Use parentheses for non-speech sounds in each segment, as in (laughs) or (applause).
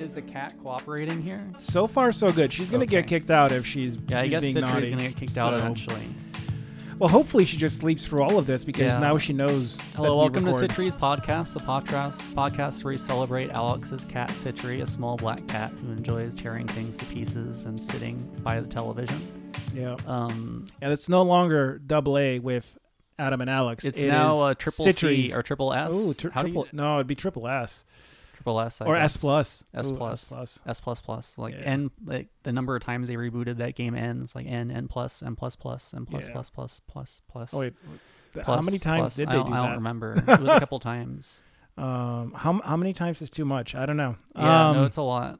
is the cat cooperating here? So far, so good. She's gonna get kicked out if she's Yeah, I she's guess being naughty. gonna get kicked out So- eventually. Well, hopefully she just sleeps through all of this because Yeah. now she knows. Hello, that we welcome to record. Citri's podcast, the podcast podcast where we celebrate Alex's cat Citri, a small black cat who enjoys tearing things to pieces and sitting by the television. Yeah, Um, and it's no longer double A with Adam and Alex. it's It now is a triple C or triple S. Oh, tri- How do triple. you, No, it'd be triple S triple S I or guess. S plus. S Ooh, plus. S plus. S plus plus like Yeah. n like the number of times they rebooted that game ends like n n plus n plus plus n plus Yeah. plus plus plus plus. Oh wait, th- how plus, many times plus. did I they don't, do I don't that? remember. (laughs) It was a couple times. Um, how how many times is too much? I don't know. Yeah, um, no, it's a lot.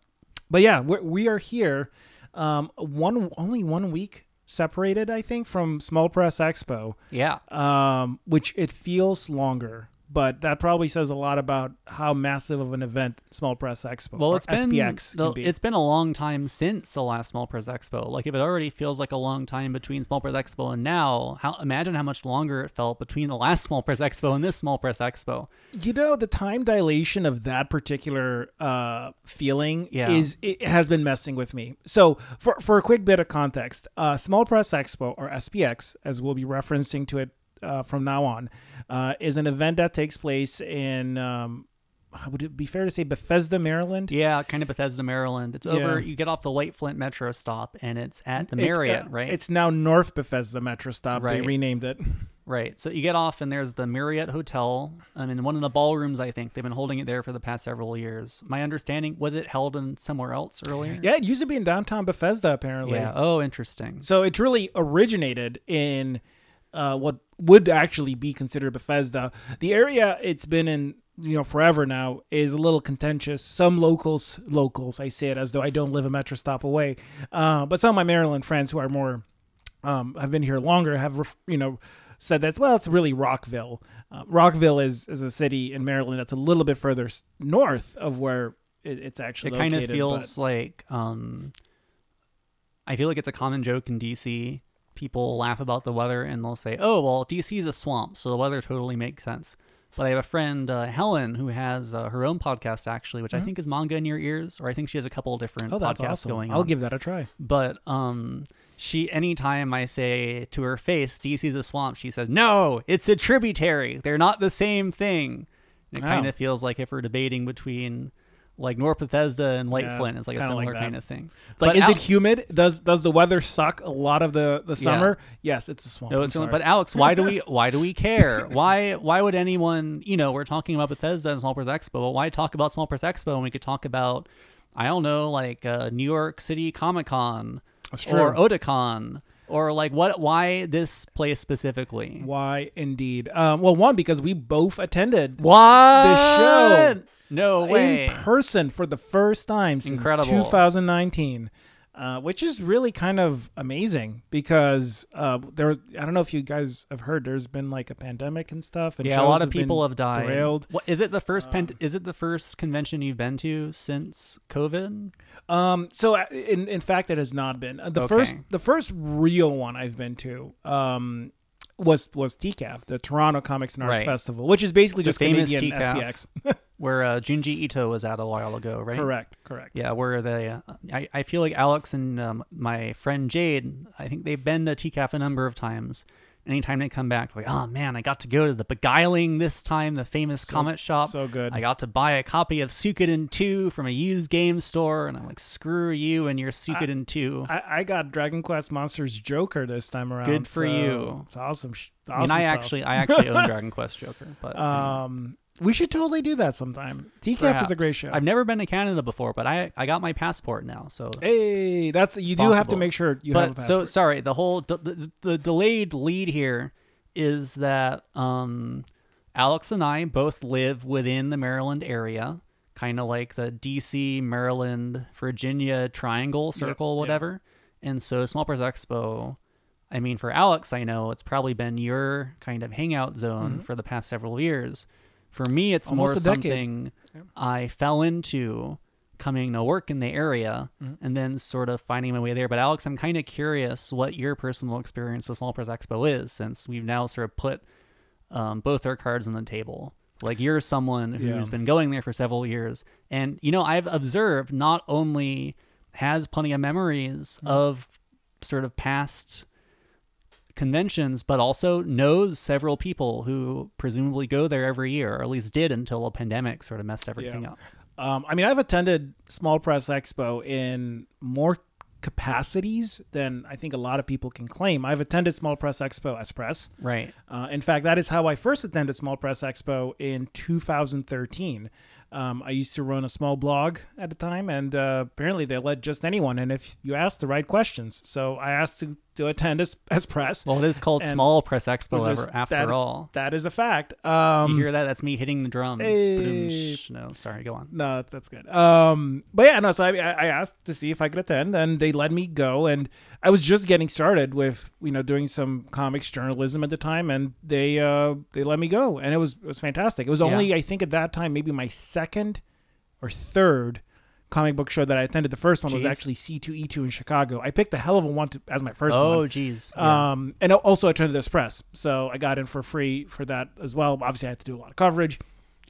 but yeah, we're, we are here. Um, one only one week separated, I think, from Small Press Expo. Yeah, um, which it feels longer, but that probably says a lot about how massive of an event Small Press Expo Well, it's been SPX the- can be. it's been a long time since the last Small Press Expo. Like if it already feels like a long time between Small Press Expo and now, how imagine how much longer it felt between the last (laughs) Small Press Expo and this Small Press Expo. you know, the time dilation of that particular uh, feeling Yeah. is it has been messing with me. So, for for a quick bit of context, uh, Small Press Expo or SPX, as we'll be referencing to it uh, from now on, uh, is an event that takes place in. Um, would it be fair to say Bethesda, Maryland? Yeah, kind of Bethesda, Maryland. It's over. Yeah. You get off the White Flint Metro stop, and it's at the It's, Marriott, uh, right? It's now North Bethesda Metro Stop. They renamed it. Right. So you get off, and there's the Marriott Hotel. and in one of the ballrooms, I think they've been holding it there for the past several years. My understanding was it held in somewhere else earlier. Yeah, it used to be in downtown Bethesda, apparently. Yeah. Oh, interesting. So it's really originated in uh, what would actually be considered Bethesda. The area it's been in, you know, forever now is a little contentious. Some locals, locals, I say it as though I don't live a metro stop away, uh, but some of my Maryland friends who are more um, have been here longer have, you know, said that well, it's really Rockville. Uh, Rockville is is a city in Maryland that's a little bit further north of where it, it's actually it kind of feels but- like um i feel like it's a common joke in dc people laugh about the weather and they'll say oh well dc is a swamp so the weather totally makes sense but i have a friend uh, helen who has uh, her own podcast actually which i think is manga in your ears or i think she has a couple of different Mm-hmm. Oh, podcasts awesome. going I'll on give that a try. but um she anytime i say to her face dc is a swamp she says no it's a tributary they're not the same thing and it Wow. kind of feels like if we're debating between like north bethesda and white Yeah, flint it's like a kinda like similar kind of thing It's like, But is Al- it humid? Does does the weather suck a lot of the the summer? Yes, it's a swamp. no, it's but Alex, why do we (laughs) why do we care? Why why would anyone you know we're talking about Bethesda and Small Press Expo, but why talk about Small Press Expo when we could talk about I don't know like uh, New York City Comic Con or. Otakon or like what why this place specifically? Why indeed? Um, well, one because we both attended What show No way. in person for the first time since Incredible. 2019. Uh, which is really kind of amazing because uh, there. I don't know if you guys have heard. There's been like a pandemic and stuff. And yeah, a lot of been people have died. derailed. What, is it the first pen, is it the first convention you've been to since COVID? Um, so uh, in in fact, it has not been Uh, the Okay. first. The first real one I've been to um, was was TCAF, the Toronto Comics and Arts Right. Festival, which is basically The just Canadian TCAF. SPX. (laughs) Where uh, Junji Ito was at a while ago, right? correct, correct. Yeah, where they, uh, I, I feel like Alex and um, my friend Jade, I think they've been to TCAF a number of times. Anytime they come back, like, oh man, I got to go to the Beguiling this time, the famous comic shop. so good. I got to buy a copy of Suikoden 2 from a used game store, and I'm like, screw you and your Suikoden 2. I, I got Dragon Quest Monsters Joker this time around. Good for so you. It's awesome. sh- I mean, I actually, I actually own (laughs) Dragon Quest Joker, but um, we should totally do that sometime. TCAF is a great show. I've never been to Canada before, but I, I got my passport now, so. Hey, that's you do have to make sure you have a but so sorry the whole the, the, the delayed lead here is that um alex and i both live within the maryland area kind of like the dc maryland virginia triangle circle yeah. whatever. And so small press expo i mean for alex i know it's probably been your kind of hangout zone for the past several years for me it's. Almost more something i fell into coming to work in the area Mm-hmm. and then sort of finding my way there. But Alex, I'm kind of curious what your personal experience with Small Press Expo is, since we've now sort of put um, both our cards on the table. Like you're someone who's Yeah. been going there for several years, and you know I've observed not only has plenty of memories Mm-hmm. of sort of past conventions, but also knows several people who presumably go there every year, or at least did until a pandemic sort of messed everything Yeah. up. Um, I mean, I've attended Small Press Expo in more capacities than I think a lot of people can claim. I've attended Small Press Expo as press. Right. Uh, in fact, that is how I first attended Small Press Expo in 2013. Um, I used to run a small blog at the time, and uh, apparently they let just anyone in if you ask the right questions. So I asked to, to attend as, as press. Well, it is called And- Small Press Expo ever, after that- all. That is a fact. Um, you hear that? That's me hitting the drums. Hey. No, sorry, go on. No, that's, that's good. Um, but yeah, no. So I, I asked to see if I could attend, and they let me go. And I was just getting started with you know doing some comics journalism at the time, and they uh, they let me go, and it was it was fantastic. It was only I think at that time maybe my second or third comic book show that I attended. The first one was actually C two E two in Chicago. I picked a hell of a one to, as my first oh, one. geez. Yeah. Um, and also I attended this press, so I got in for free for that as well. Obviously, I had to do a lot of coverage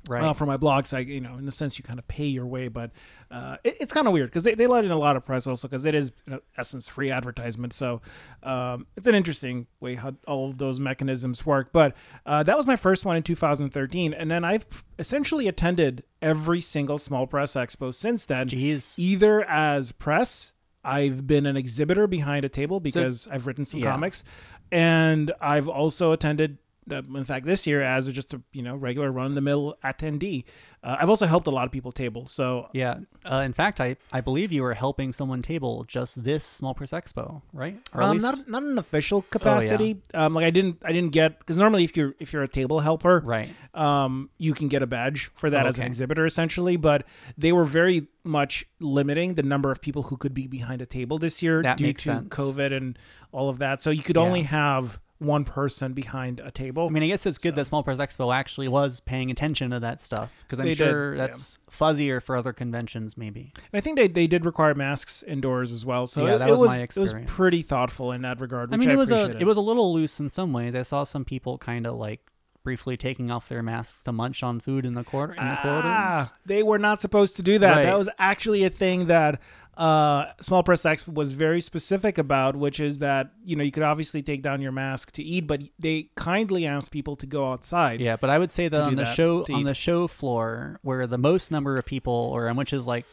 right. uh, for my blog. So I, you know, in the sense you kind of pay your way, but uh, it, it's kind of weird because they, they let in a lot of press also because it is in essence free advertisement. So um, it's an interesting way how all of those mechanisms work. But uh, that was my first one in 2013, and then I've essentially attended every single small press expo since then, Jeez. either as press. I've been an exhibitor behind a table because I've written some Yeah. comics, and I've also attended. In fact, this year as just a you know regular run the mill attendee, uh, I've also helped a lot of people table. So Yeah. Uh, in fact, I, I believe you were helping someone table just this Small Press Expo, right? Or um, least- not not an official capacity. Oh, yeah. Um, like I didn't I didn't get because normally if you're if you're a table helper, right. um, you can get a badge for that Oh, as an exhibitor essentially. But they were very much limiting the number of people who could be behind a table this year That due makes to sense. COVID and all of that. So you could Yeah. only have one person behind a table. I mean, I guess it's good that Small Press Expo actually was paying attention to that stuff because I'm They did, sure yeah. that's fuzzier for other conventions, maybe. And I think they, they did require masks indoors as well. So Yeah, it, that it was my experience. it was pretty thoughtful in that regard. I mean, it was a it was a little loose in some ways. I saw some people kind of like briefly taking off their masks to munch on food in the quarter in the corridors. Ah, they were not supposed to do that. Right. That was actually a thing that uh, Small Press X was very specific about, which is that you know you could obviously take down your mask to eat, but they kindly asked people to go outside. Yeah, but I would say that on the that, show on eat. the show floor where the most number of people, or which is like,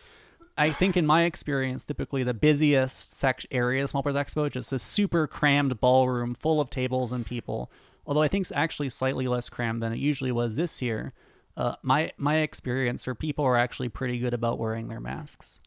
I think in my experience, typically the busiest sec area of Small Press Expo, just a super crammed ballroom full of tables and people. Although I think it's actually slightly less crammed than it usually was this year. Uh, my my experience, or people are actually pretty good about wearing their masks.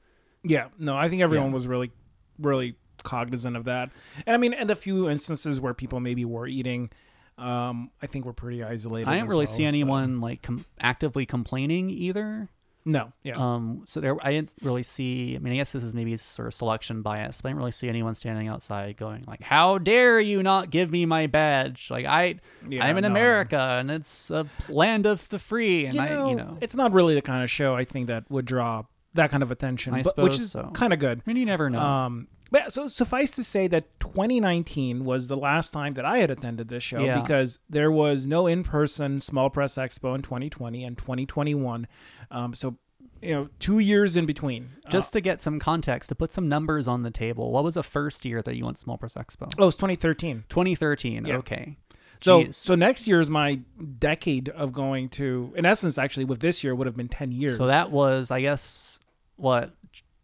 Yeah, no, I think everyone Yeah. was really, really cognizant of that. And I mean, and the few instances where people maybe were eating, um, I think were pretty isolated. I didn't really well, see so- anyone like com- actively complaining either. No, yeah. Um, so there, I didn't really see. I mean, I guess this is maybe sort of selection bias, but I didn't really see anyone standing outside going like, "How dare you not give me my badge?" Like I, Yeah, I'm in no. America and it's a land of the free, and you I, know, you know, it's not really the kind of show I think that would draw that kind of attention, I but, which is so. kind of good. I mean, you never know. Um, but so suffice to say that 2019 was the last time that I had attended this show Yeah. because there was no in-person Small Press Expo in 2020 and 2021. Um, so you know, two years in between. Uh, Just to get some context, to put some numbers on the table, what was the first year that you went to Small Press Expo? oh, it's 2013. 2013. Yeah. Okay. So Jeez. so next year is my decade of going to. In essence, actually, with this year would have been 10 years. So that was, I guess, what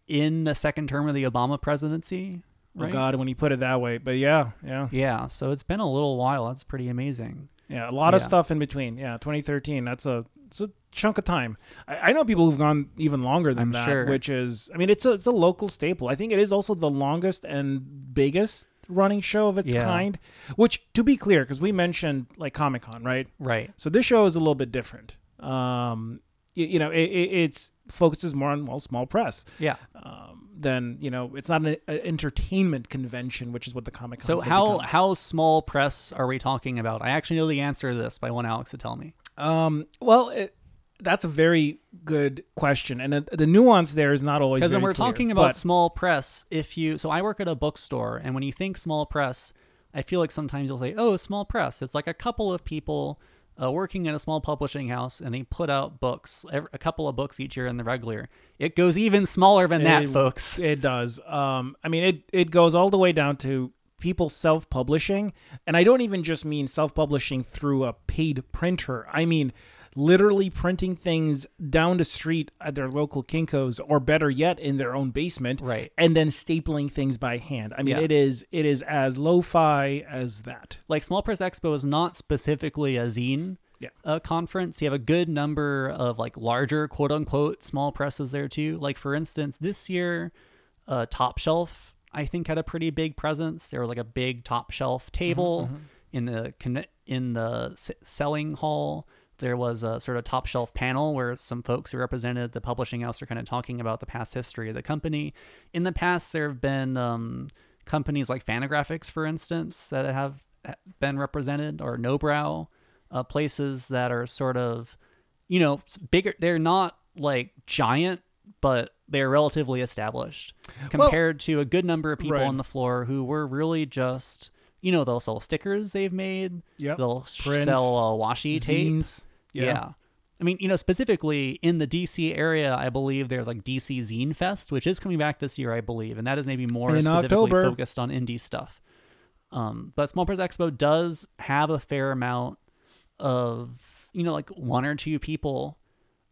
in the second term of the Obama presidency, Oh? God, when you put it that way, but yeah, yeah, Yeah. So it's been a little while. That's pretty amazing. yeah, a lot of stuff in between. Yeah, 2013. That's a it's a chunk of time. I, I know people who've gone even longer than I'm that, sure. which is, I mean, it's a it's a local staple. I think it is also the longest and biggest running show of its Yeah. kind. Which, to be clear, because we mentioned like Comic Con, right? Right. So this show is a little bit different. Um, you, you know, it, it it's focuses more on well small press. Yeah. Um, than you know, it's not an, an entertainment convention, which is what the Comic. So how how small press are we talking about? I actually know the answer to this, but I want Alex to tell me. Um, well, it, that's a very good question, and the, the nuance there is not always Because when we're clear, talking about but- small press, if you so I work at a bookstore, and when you think small press, I feel like sometimes you'll say, "Oh, small press." It's like a couple of people uh, working at a small publishing house, and he put out books, a couple of books each year in the regular. It goes even smaller than that, folks. It does. Um, I mean, it it goes all the way down to people self-publishing, and I don't even just mean self-publishing through a paid printer. I mean literally printing things down the street at their local Kinkos, or better yet, in their own basement, Right. And then stapling things by hand. I mean, Yeah. it is it is as lo-fi as that. like Small Press Expo is not specifically a zine Yeah. uh, conference. You have a good number of like larger quote unquote small presses there too. Like for instance, this year, uh, Top Shelf I think had a pretty big presence. There was like a big top shelf table in the in the selling hall. There was a sort of top shelf panel where some folks who represented the publishing house are kind of talking about the past history of the company. In the past, there have been um, companies like Fantagraphics, for instance, that have been represented, or Nobrow, uh, places that are sort of, you know, bigger. They're not like giant, but they're relatively established compared to a good number of people Right. on the floor who were really just, you know, they'll sell stickers they've made. Yep. They'll Prints, sell uh, washi tape. Zines. Yeah. I mean, you know, specifically in the DC area, I believe there's like DC Zine Fest, which is coming back this year, I believe, and that is maybe more In specifically October. focused on indie stuff. Um, but Small Press Expo does have a fair amount of, you know, like one or two people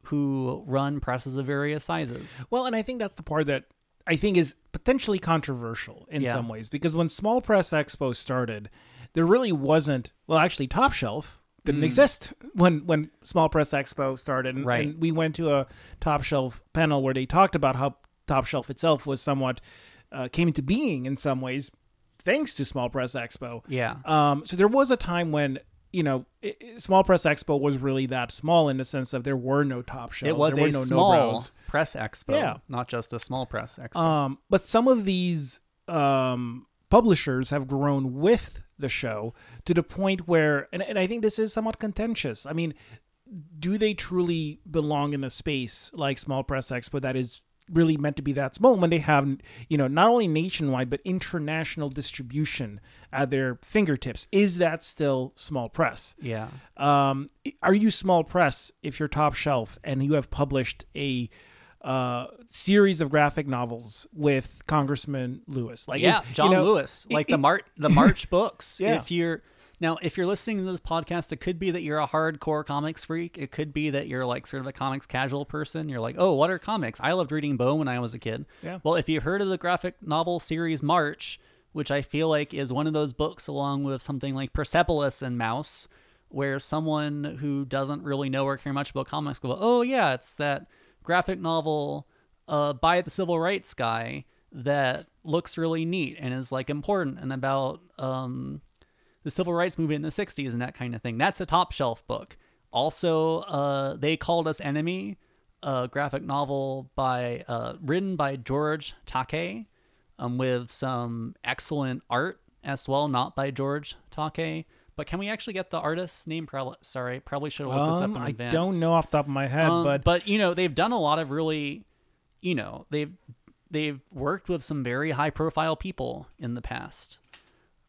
who run presses of various sizes. Well, and I think that's the part that I think is potentially controversial in Yeah. some ways because when Small Press Expo started, there really wasn't. Well, actually, Top Shelf didn't exist (laughs) when when Small Press Expo started, and, Mm. Right. and we went to a Top Shelf panel where they talked about how Top Shelf itself was somewhat uh, came into being in some ways thanks to Small Press Expo. Yeah. Um, so there was a time when you know Small Press Expo was really that small in the sense of there were no top shows. it was there a were no small no-brows. press expo, Yeah. not just a small press expo. Um, but some of these um, publishers have grown with the show to the point where, and, and I think this is somewhat contentious. I mean, do they truly belong in a space like Small Press Expo that is really meant to be that small when they have, you know, not only nationwide but international distribution at their fingertips? Is that still small press? yeah. um, are you small press if you're top shelf and you have published a uh, series of graphic novels with Congressman Lewis? Like, yeah, is- you John know, Lewis, like it- the march the (laughs) March books. Yeah. If you're now, if you're listening to this podcast, it could be that you're a hardcore comics freak. It could be that you're like sort of a comics casual person. You're like, oh, what are comics? I loved reading Bone when I was a kid. Yeah. Well, if you heard of the graphic novel series March, which I feel like is one of those books, along with something like Persepolis and Maus, where someone who doesn't really know or care much about comics go, oh yeah, it's that graphic novel uh, by the civil rights guy that looks really neat and is like important and about um, the civil rights movement in the 60s and that kind of thing. That's a top shelf book. Also, uh, They Called Us Enemy, a graphic novel by uh, written by George Takei um, with some excellent art as well, not by George Takei. But can we actually get the artist's name? Probably, sorry, probably should have looked this up Um, in I advance. don't know off the top of my head, Um, but, but you know they've done a lot of really, you know they've they've worked with some very high profile people in the past.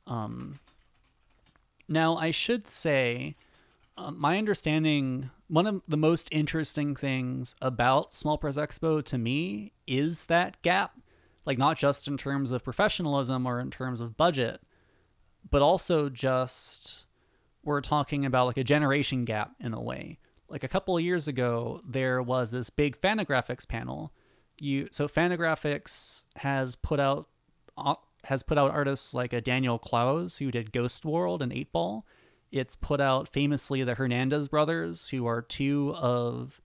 Um, now I should say, uh, my understanding, one of the most interesting things about Small Press Expo to me is that gap, like not just in terms of professionalism or in terms of budget, but also just we're talking about like a generation gap in a way. Like a couple of years ago, there was this big Fantagraphics panel. You so Fantagraphics has put out uh, has put out artists like a Daniel Clowes who did Ghost World and Eight Ball. It's put out famously the Hernandez brothers, who are two of,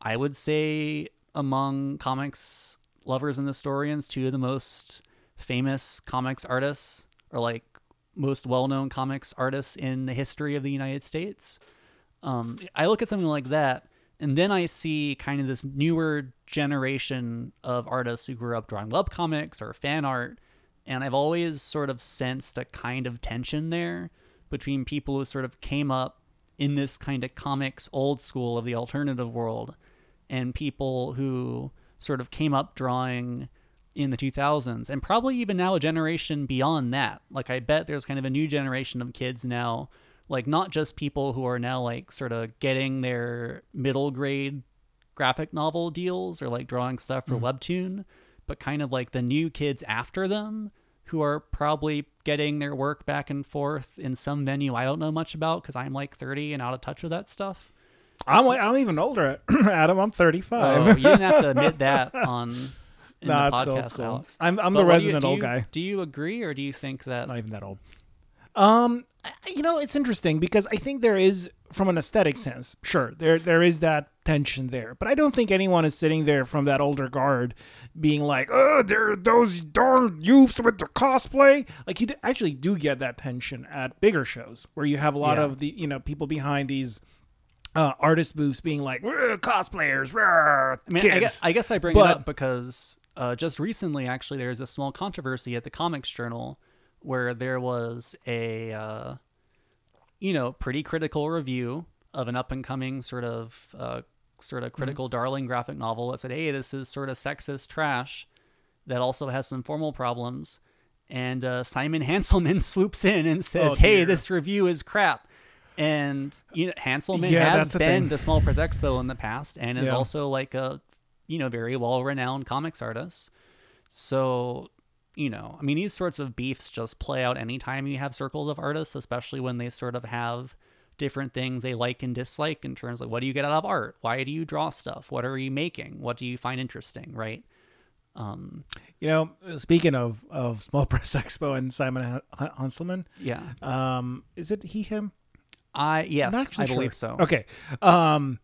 I would say, among comics lovers and historians, two of the most famous comics artists, or like most well-known comics artists in the history of the United States. Um, I look at something like that, and then I see kind of this newer generation of artists who grew up drawing web comics or fan art, and I've always sort of sensed a kind of tension there between people who sort of came up in this kind of comics old school of the alternative world and people who sort of came up drawing in the 2000s and probably even now a generation beyond that. Like i bet there's kind of a new generation of kids now like not just people who are now like sort of getting their middle grade graphic novel deals or like drawing stuff for mm-hmm. webtoon but kind of like the new kids after them who are probably getting their work back and forth in some venue I don't know much about because I'm like 30 and out of touch with that stuff. I'm I'm even older, (clears throat) Adam. I'm 35. Oh, you didn't have to admit that (laughs) on in Nah, the cool, podcast, it's cool. Alex. I'm I'm But the do you- resident old you- guy. Do you agree, or do you think that? Not even that old. Um, you know, it's interesting because I think there is, from an aesthetic sense, sure, there there is that tension there, but I don't think anyone is sitting there from that older guard, being like, "Oh, there those darn youths with the cosplay." Like you actually do get that tension at bigger shows where you have a lot Yeah. of the you know people behind these. Uh, artist booths being like cosplayers, we're I mean, kids. I guess, I guess I bring But- it up because uh, just recently, actually, there was a small controversy at the Comics Journal where there was a, uh, you know, pretty critical review of an up and coming sort of, uh, sort of critical darling graphic novel that said, "Hey, this is sort of sexist trash that also has some formal problems." And uh, Simon (laughs) Hanselman swoops in and says, Oh, "Hey, this review is crap." And you know, Hanselman Yeah, has been to Small Press Expo in the past, and is Yeah. also like a you know very well renowned comics artist. So you know, I mean, these sorts of beefs just play out anytime you have circles of artists, especially when they sort of have different things they like and dislike in terms of what do you get out of art? Why do you draw stuff? What are you making? What do you find interesting? Right? Um, You know, speaking of of Small (laughs) Press Expo and Simon Han- Han- Hanselman, yeah. um, is it he him? I yes, I believe so. Okay. Um,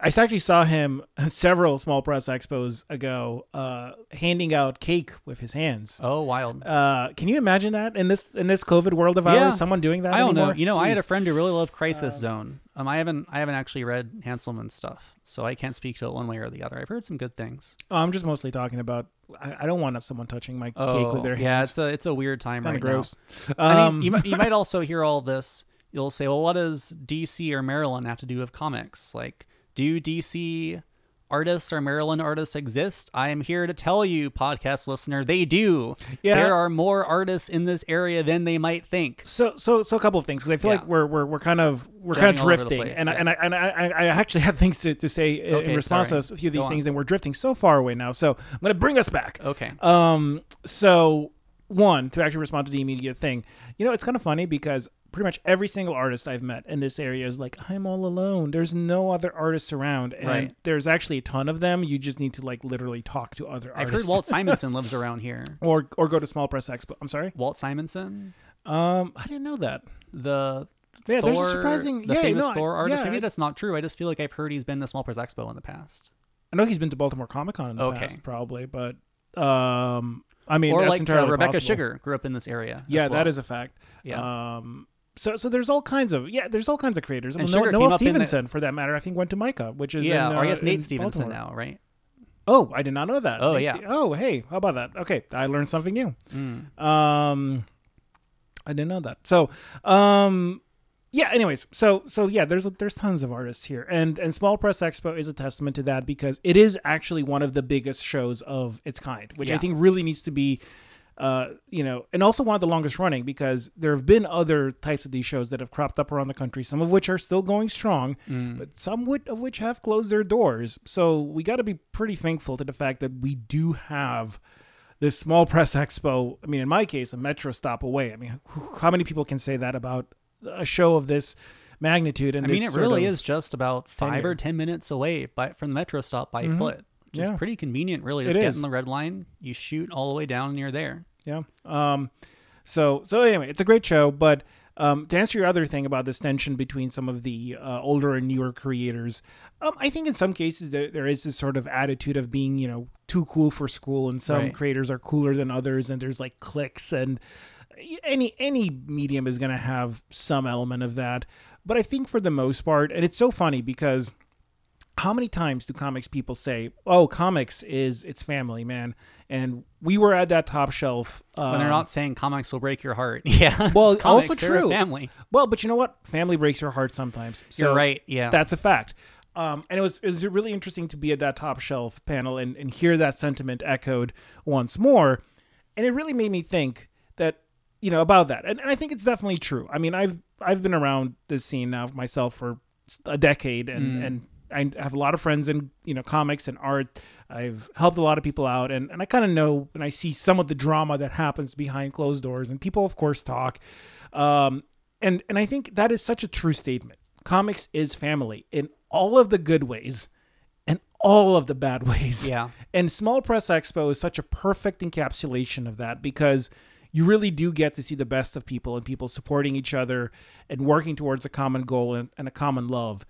I actually saw him (laughs) several Small Press Expos ago, uh, handing out cake with his hands. Oh, wild. Uh, can you imagine that in this in this COVID world of Yeah. ours? Someone doing that? I don't know. You know, I had a friend who really loved Crisis Zone. Um, I haven't, I haven't actually read Hanselman's stuff, so I can't speak to it one way or the other. I've heard some good things. Oh, I'm just mostly talking about. I, I don't want someone touching my Oh, cake with their yeah, hands. it's a, it's a weird time kind right gross. now. I Um, mean, you, might- you might (laughs) also hear all this. You'll say, well, what does DC or Maryland have to do with comics? Like, do DC artists or Maryland artists exist? I am here to tell you, podcast listener, they do. Yeah. There are more artists in this area than they might think. So, so, so a couple of things because I feel Yeah. like we're we're, we're kind of we're kind of Jumping all over the drifting, place, and I and I and I, I I actually have things to, to say in- Okay, in response sorry. to a few of Go these on. things, and we're drifting so far away now. So I'm going to bring us back. Okay. Um, so one to actually respond to the immediate thing, you know, it's kind of funny because pretty much every single artist I've met in this area is like, I'm all alone. There's no other artists around, and Right. there's actually a ton of them. You just need to like literally talk to other artists. I've artists. heard Walt Simonson (laughs) lives around here. or or go to Small Press Expo. I'm sorry. Walt Simonson, Um, I didn't know that. the Yeah, there's a surprising- the yeah, famous no, I- Thor artist. yeah, Maybe I- that's not true. I just feel like I've heard he's been to Small Press Expo in the past. I know he's been to Baltimore Comic Con in the Okay. past, probably, but um, I mean, or that's like uh, Rebecca possible. Sugar grew up in this area. Yeah, well. that is a fact. Yeah. Um, so so there's all kinds of yeah, there's all kinds of creators. And Well, Noah up in the- Stevenson, for that matter, I think went to MICA, which is yeah, in, or I uh, guess Nate Stevenson Baltimore. now, right? Oh, I did not know that. Oh, Nate yeah. Ste- oh, hey, how about that? Okay, I learned something new. Mm. Um, I didn't know that. So, um, yeah. Anyways, so so yeah, there's there's tons of artists here, and and Small Press Expo is a testament to that because it is actually one of the biggest shows of its kind, which I think really needs to be. Uh, you know, and also one of the longest running because there have been other types of these shows that have cropped up around the country, some of which are still going strong, Mm. but some of which have closed their doors. So we got to be pretty thankful to the fact that we do have this small press expo. I mean, in my case, a metro stop away. I mean, how many people can say that about a show of this magnitude? And I mean, it really is just about five tenure. or ten minutes away by from the metro stop by Mhm. foot, which is pretty convenient. Really, It just get is. in the red line, you shoot all the way down, and you're there. Yeah. Um. So so anyway, it's a great show, but. Um, to answer your other thing about this tension between some of the uh, older and newer creators, um, I think in some cases there, there is this sort of attitude of being, you know, too cool for school, and some Right. creators are cooler than others, and there's like cliques, and any any medium is going to have some element of that. But I think for the most part, and it's so funny because how many times do comics people say, "Oh, comics is it's family, man," and we were at that top shelf When they're um, not saying comics will break your heart. (laughs) Yeah. Well, it's comics, also true. family. Well, but you know what? Family breaks your heart sometimes. So You're right. Yeah. That's a fact. Um, and it was it was really interesting to be at that top shelf panel and, and hear that sentiment echoed once more. And it really made me think that, you know, about that. And, and I think it's definitely true. I mean, I've I've been around this scene now myself for a decade, and Mm. and I have a lot of friends in you know comics and art. I've helped a lot of people out, and and I kind of know and I see some of the drama that happens behind closed doors, and people of course talk, um, and and I think that is such a true statement. Comics is family in all of the good ways, and all of the bad (laughs) ways. Yeah. And Small Press Expo is such a perfect encapsulation of that because you really do get to see the best of people and people supporting each other and working towards a common goal and, and a common love.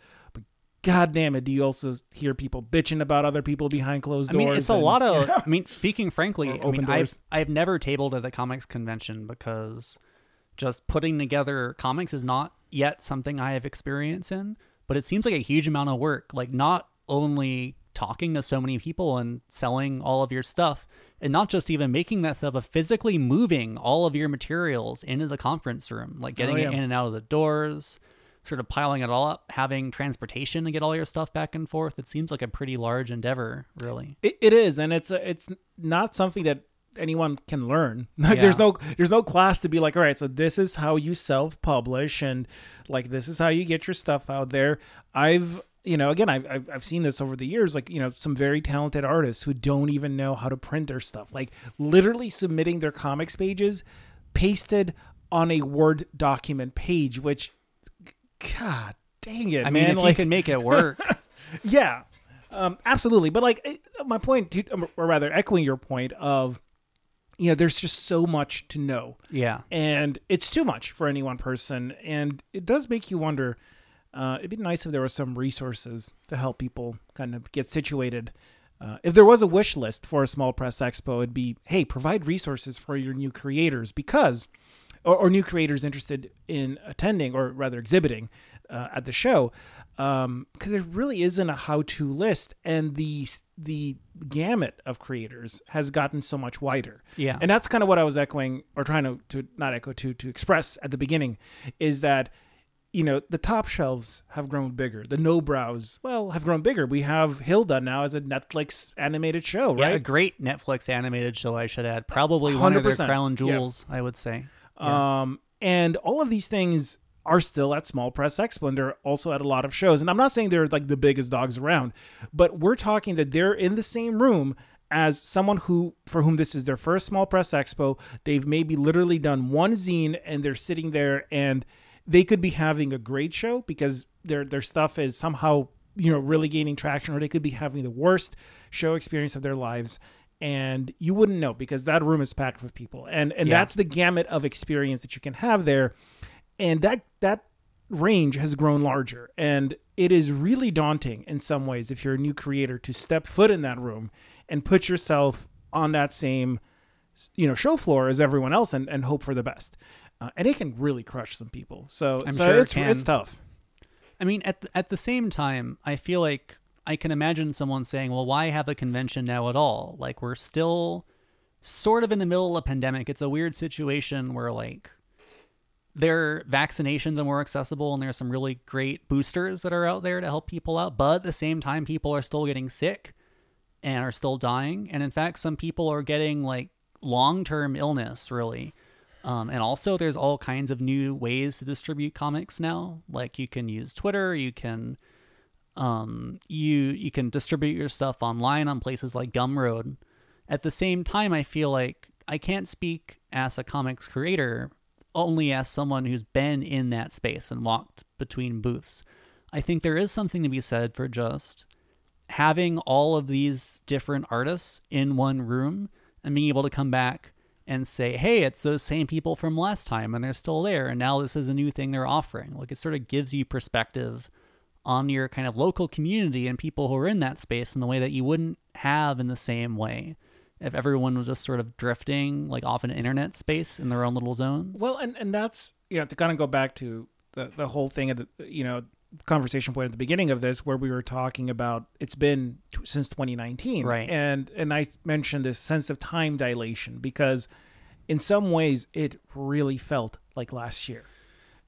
God damn it, do you also hear people bitching about other people behind closed doors? I mean, it's a lot of. (laughs) I mean, speaking frankly, I mean, I've. I've never tabled at a comics convention because just putting together comics is not yet something I have experience in. But it seems like a huge amount of work. Like not only talking to so many people and selling all of your stuff, and not just even making that stuff, but physically moving all of your materials into the conference room, like getting Oh, yeah. it in and out of the doors. Sort of piling it all up, having transportation to get all your stuff back and forth. It seems like a pretty large endeavor, really. It, it is, and it's a, it's not something that anyone can learn. (laughs) Like there's no there's no class to be like, all right, so this is how you self publish, and like this is how you get your stuff out there. I've you know again I've, I've I've seen this over the years, like you know some very talented artists who don't even know how to print their stuff, like literally submitting their comics pages pasted on a Word document page, which God dang it, I mean, man! if like, you can make it work, (laughs) yeah, um, absolutely. But like eh, my point, to, um, or rather, echoing your point of, you know, there's just so much to know, yeah, and it's too much for any one person, and it does make you wonder. Uh, it'd be nice if there were some resources to help people kind of get situated. Uh, if there was a wish list for a small press expo, it'd be, hey, provide resources for your new creators because, or, or new creators interested in attending or rather exhibiting uh, at the show, because there really isn't a how-to list, and the the gamut of creators has gotten so much wider. yeah. And that's kind of what I was echoing or trying to, to not echo to to express at the beginning is that you know the top shelves have grown bigger. The no brows, well, have grown bigger. We have Hilda now as a Netflix animated show, right? yeah, a great Netflix animated show, I should add. Probably one of their 100%, crown yeah. jewels, I would say. Um, and all of these things are still at Small Press Expo, and they're also at a lot of shows. And I'm not saying they're like the biggest dogs around, but we're talking that they're in the same room as someone who for whom this is their first Small Press Expo. They've maybe literally done one zine, and they're sitting there, and they could be having a great show because their their stuff is somehow you know really gaining traction, or they could be having the worst show experience of their lives and you wouldn't know because that room is packed with people. And and Yeah. that's the gamut of experience that you can have there. And that that range has grown larger. And it is really daunting in some ways if you're a new creator to step foot in that room and put yourself on that same you know show floor as everyone else and, and hope for the best. Uh, and it can really crush some people. So I'm so sure it it's can. it's tough. I mean, at the, at the same time, I feel like I can imagine someone saying, "Well, why have a convention now at all? Like we're still sort of in the middle of a pandemic. It's a weird situation where like their vaccinations are more accessible and there's some really great boosters that are out there to help people out, but at the same time people are still getting sick and are still dying, and in fact some people are getting like long-term illness really. Um, and also, there's all kinds of new ways to distribute comics now. Like you can use Twitter, you can um, you you can distribute your stuff online on places like Gumroad. At the same time, I feel like I can't speak as a comics creator, only as someone who's been in that space and walked between booths. I think there is something to be said for just having all of these different artists in one room and being able to come back and say, hey, it's those same people from last time and they're still there. And now this is a new thing they're offering. Like it sort of gives you perspective on your kind of local community and people who are in that space in the way that you wouldn't have in the same way if everyone was just sort of drifting like off an internet space in their own little zones. Well, and and that's you know to kind of go back to the the whole thing at the you know conversation point at the beginning of this where we were talking about it's been t- since 2019 Right. and and i mentioned this sense of time dilation because in some ways it really felt like last year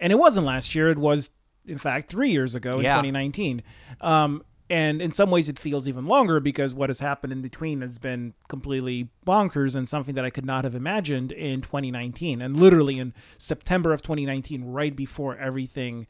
and it wasn't last year it was in fact three years ago in Yeah. 2019 um and in some ways it feels even longer because what has happened in between has been completely bonkers and something that I could not have imagined in 2019 and literally in September of 2019 right before everything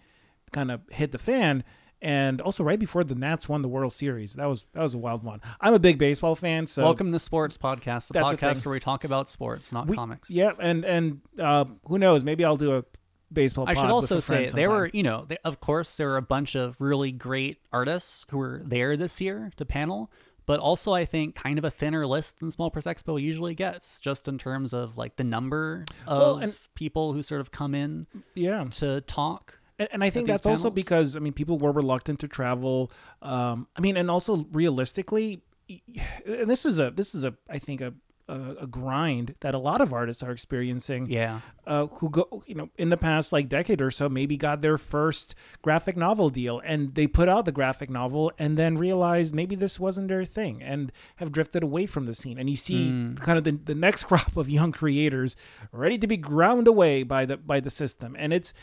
kind of hit the fan and also right before the Nats won the World Series. That was that was a wild one. I'm a big baseball fan, so Welcome to Sports Podcast, the podcast where we talk about sports, not we- comics. Yeah, and and uh, who knows? Maybe I'll do a baseball. I should also say there were, you know, they, of course, there were a bunch of really great artists who were there this year to panel, but also I think kind of a thinner list than Small Press Expo usually gets, just in terms of like the number of Well, and- people who sort of come in yeah. to talk. And, and I think that's also because I mean people were reluctant to travel. Um, I mean, and also realistically, (sighs) and this is a this is a I think a a, a grind that a lot of artists are experiencing. Yeah. Uh, who go you know in the past like decade or so maybe got their first graphic novel deal and they put out the graphic novel and then realized maybe this wasn't their thing and have drifted away from the scene and you see Mm. kind of the, the next (laughs) crop of young creators ready to be ground away by the by the system and it's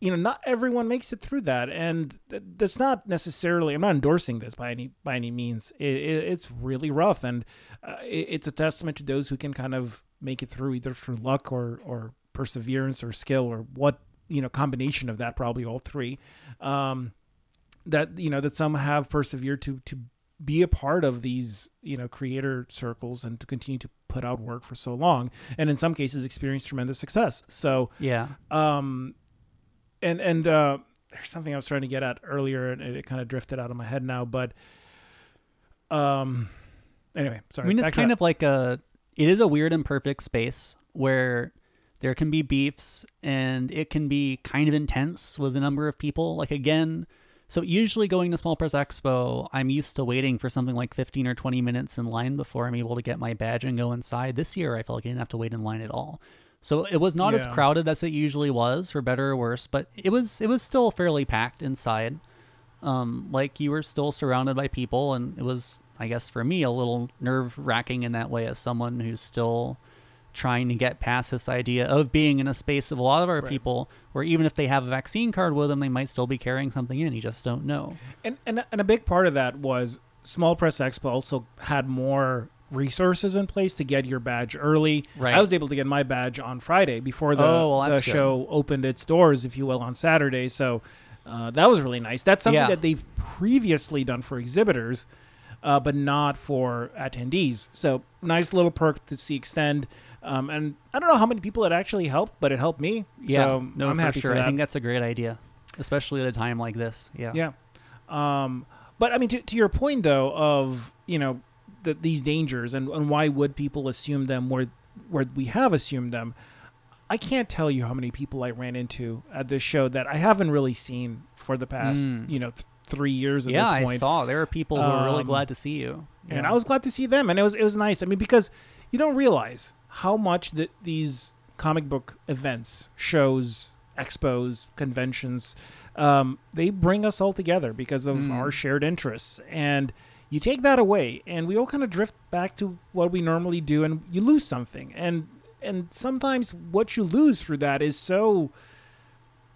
you know not everyone makes it through that. And that's not necessarily i'm not endorsing this by any by any means. It, it, it's really rough. And uh, it, it's a testament to those who can kind of make it through either through luck or or perseverance or skill or what you know combination of that probably all three um that you know that some have persevered to to be a part of these you know creator circles and to continue to put out work for so long. And in some cases experience tremendous success. So Yeah. um and and uh there's something i was trying to get at earlier and it kind of drifted out of my head now but um anyway sorry I mean, it's kind of like a. It is a weird and perfect space where there can be beefs and it can be kind of intense with a number of people. Like again, so usually going to Small Press Expo, I'm used to waiting for something like 15 or 20 minutes in line before I'm able to get my badge and go inside. This year, I felt like I didn't have to wait in line at all. So it was not as crowded as it usually was, for better or worse, but it was it was still fairly packed inside. Um, like you were still surrounded by people, and it was, I guess, for me, a little nerve wracking in that way as someone who's still trying to get past this idea of being in a space of a lot of our Right. people where even if they have a vaccine card with them, they might still be carrying something in. You just don't know. And, and and a big part of that was Small Press Expo also had more resources in place to get your badge early. Right. I was able to get my badge on Friday before the, Oh, well, the show opened its doors, if you will, on Saturday. So uh, that was really nice. That's something Yeah. that they've previously done for exhibitors, uh, but not for attendees. So nice little perk to see extend. Um, and I don't know how many people it actually helped, but it helped me. Yeah, so no, I'm for happy sure. I think that's a great idea, especially at a time like this. Yeah. Yeah. Um, but I mean, to, to your point though, of you know, the, these dangers and, and why would people assume them where where we have assumed them? I can't tell you how many people I ran into at this show that I haven't really seen for the past Mm. you know th- three years at Yeah, this I saw there are people who are really Um, glad to see you. and I was glad to see them, and it was it was nice. I mean, because you don't realize how much that these comic book events, shows, expos, conventions, um, they bring us all together because of Mm. our shared interests. And you take that away, and we all kind of drift back to what we normally do, and you lose something. And and sometimes what you lose through that is so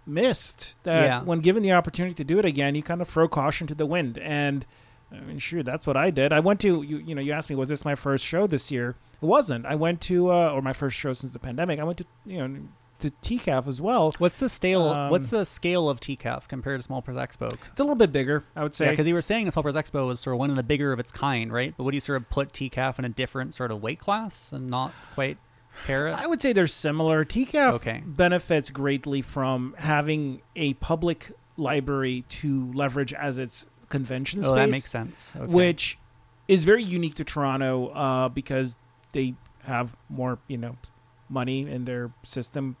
missed that Yeah. when given the opportunity to do it again, you kind of throw caution to the wind. And I mean, sure, that's what I did. I went to you. You know, you asked me, was this my first show this year? It wasn't. I went to, uh, or my first show since the pandemic. I went to, you know, to TCAF as well. What's the scale? Um, what's the scale of TCAF compared to Small Press Expo? It's a little bit bigger, I would say. Yeah, because you were saying the Small Press Expo was sort of one of the bigger of its kind, right? But would you sort of put TCAF in a different sort of weight class and not quite pair it? I would say they're similar. TCAF Okay. benefits greatly from having a public library to leverage as its convention oh, space. that makes sense. Okay. which is very unique to Toronto uh, because they have more, you know, money in their system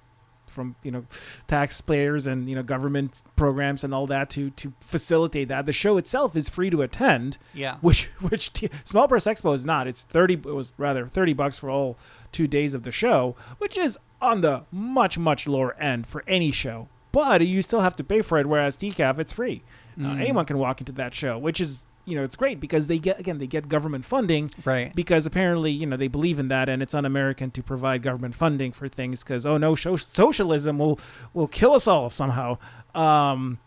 from you know taxpayers and you know government programs and all that to to facilitate that. The show itself is free to attend, yeah, which (laughs) which t- Small Press Expo is not. It's thirty. It was rather thirty bucks for all two days of the show, which is on the much much lower end for any show. But you still have to pay for it. Whereas TCAF, it's free. Uh, Mm. anyone can walk into that show, which is you know it's great because they get again they get government funding right. because apparently you know they believe in that and it's un-American to provide government funding for things because oh no socialism will will kill us all somehow. Um,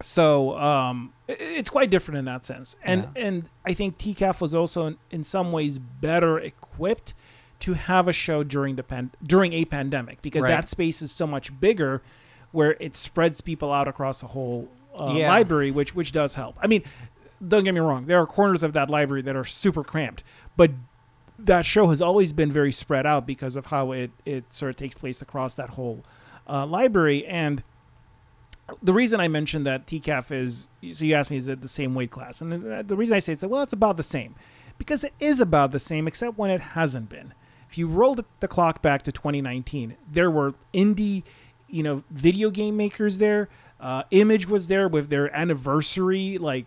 so um, it's quite different in that sense. And Yeah. and I think TCAF was also in, in some ways better equipped to have a show during the pan- during a pandemic because Right. that space is so much bigger, where it spreads people out across the whole uh, Yeah. library, which which does help. I mean, don't get me wrong, there are corners of that library that are super cramped, but that show has always been very spread out because of how it it sort of takes place across that whole uh, library and the reason I mentioned that TCAF is so you asked me is it the same weight class, and the, the reason I say it's well, it's about the same because it is about the same, except when it hasn't been. If you rolled the, clock back to 2019, there were indie, you know, video game makers there. Uh, Image was there with their anniversary, like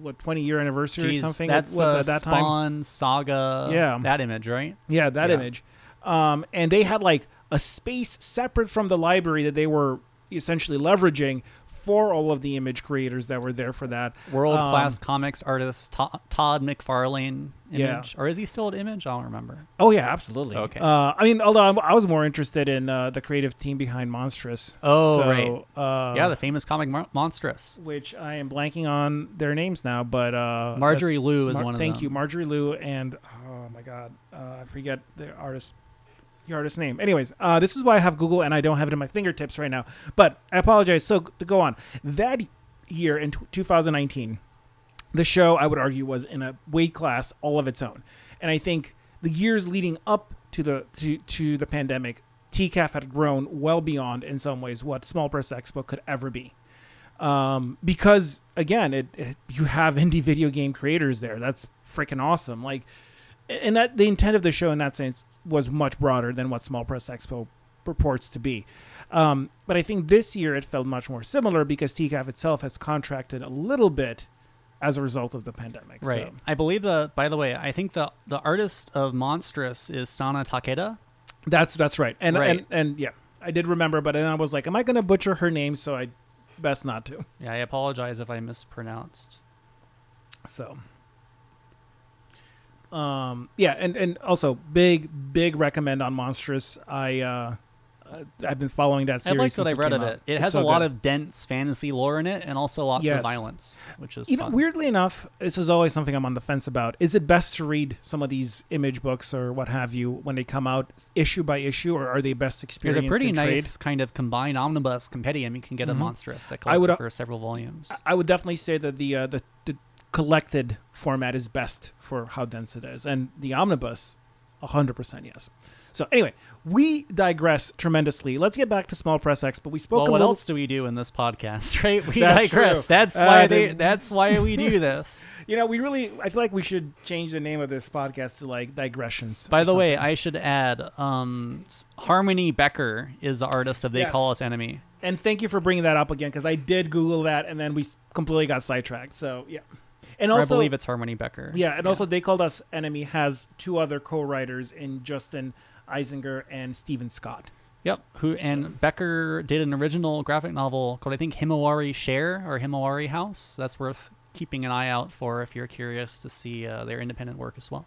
what 20 year anniversary Jeez, or something. That's was uh, at that time. Saga. Yeah. that image, right? Yeah, that Yeah. image. Um, and they had like a space separate from the library that they were essentially leveraging for all of the image creators that were there for that. World class Um, comics artist To- Todd McFarlane. Yeah. Image, or is he still at Image? I don't remember. Oh yeah, absolutely. Okay. Uh, I mean, although I'm, I was more interested in uh, the creative team behind Monstress. Oh, So, right. Uh, yeah, the famous comic Mon- Monstress. which I am blanking on their names now, but uh, Marjorie Liu is Mar- one of Thank them. Thank you, Marjorie Liu, and oh my god, uh, I forget the artist. The artist's name. Anyways, uh, this is why I have Google and I don't have it in my fingertips right now. But I apologize. So to go on, that year in t- 2019, the show I would argue was in a weight class all of its own, and I think the years leading up to the to, to the pandemic, TCAF had grown well beyond in some ways what Small Press Expo could ever be um, because again, it, it you have indie video game creators there. That's freaking awesome. Like, and that the intent of the show in that sense was much broader than what Small Press Expo purports to be. Um, but I think this year it felt much more similar because TCAF itself has contracted a little bit as a result of the pandemic. Right. So I believe the. By the way, I think the the artist of Monstress is Sana Takeda. that's that's right. And Right. and and yeah, I did remember, but then I was like, am I going to butcher her name? So I best not to. Yeah, I apologize if I mispronounced. So, um, yeah, and and also big big recommend on Monstress. I uh, I've been following that series. I like what I read of it. It It's has so a lot good. of dense fantasy lore in it, and also lots Yes. of violence, which is You know, weirdly enough, this is always something I'm on the fence about. Is it best to read some of these image books or what have you when they come out issue by issue, or are they best There's experienced a pretty in nice kind of combined omnibus compendium you can get Mhm. a Monstress that I would, for several volumes. I would definitely say that the uh, the the collected format is best for how dense it is, and the omnibus, hundred percent yes. So anyway, we digress tremendously. Let's get back to Small Press Expo. We spoke well, a what little. use do we do in this podcast, (laughs) right? We That's digress. true. That's Uh, why they. That's why we do (laughs) this. You know, we really. I feel like we should change the name of this podcast to like digressions. By the way. I should add, um, Harmony Becker is the artist of They Yes. Call Us Enemy. and thank you for bringing that up again because I did Google that and then we completely got sidetracked. So yeah, and also I believe it's Harmony Becker. yeah, and also they called us enemy has two other co-writers in Justin Eisinger and Steven Scott. Yep. Who and Becker did an original graphic novel called I think Himawari Share or Himawari House. That's worth keeping an eye out for if you're curious to see uh, their independent work as well.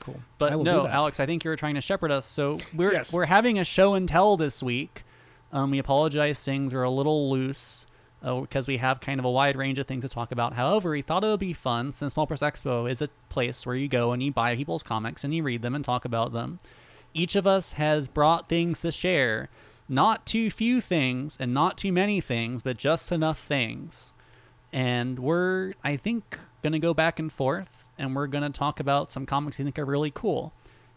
Cool. But no. Alex, I think you were trying to shepherd us. So we're Yes. we're having a show and tell this week. Um, we apologize, things are a little loose Uh, because we have kind of a wide range of things to talk about. However, we thought it would be fun since Small Press Expo is a place where you go and you buy people's comics and you read them and talk about them. Each of us has brought things to share. Not too few things and not too many things, but just enough things. And we're, I think, going to go back and forth and we're going to talk about some comics we think are really cool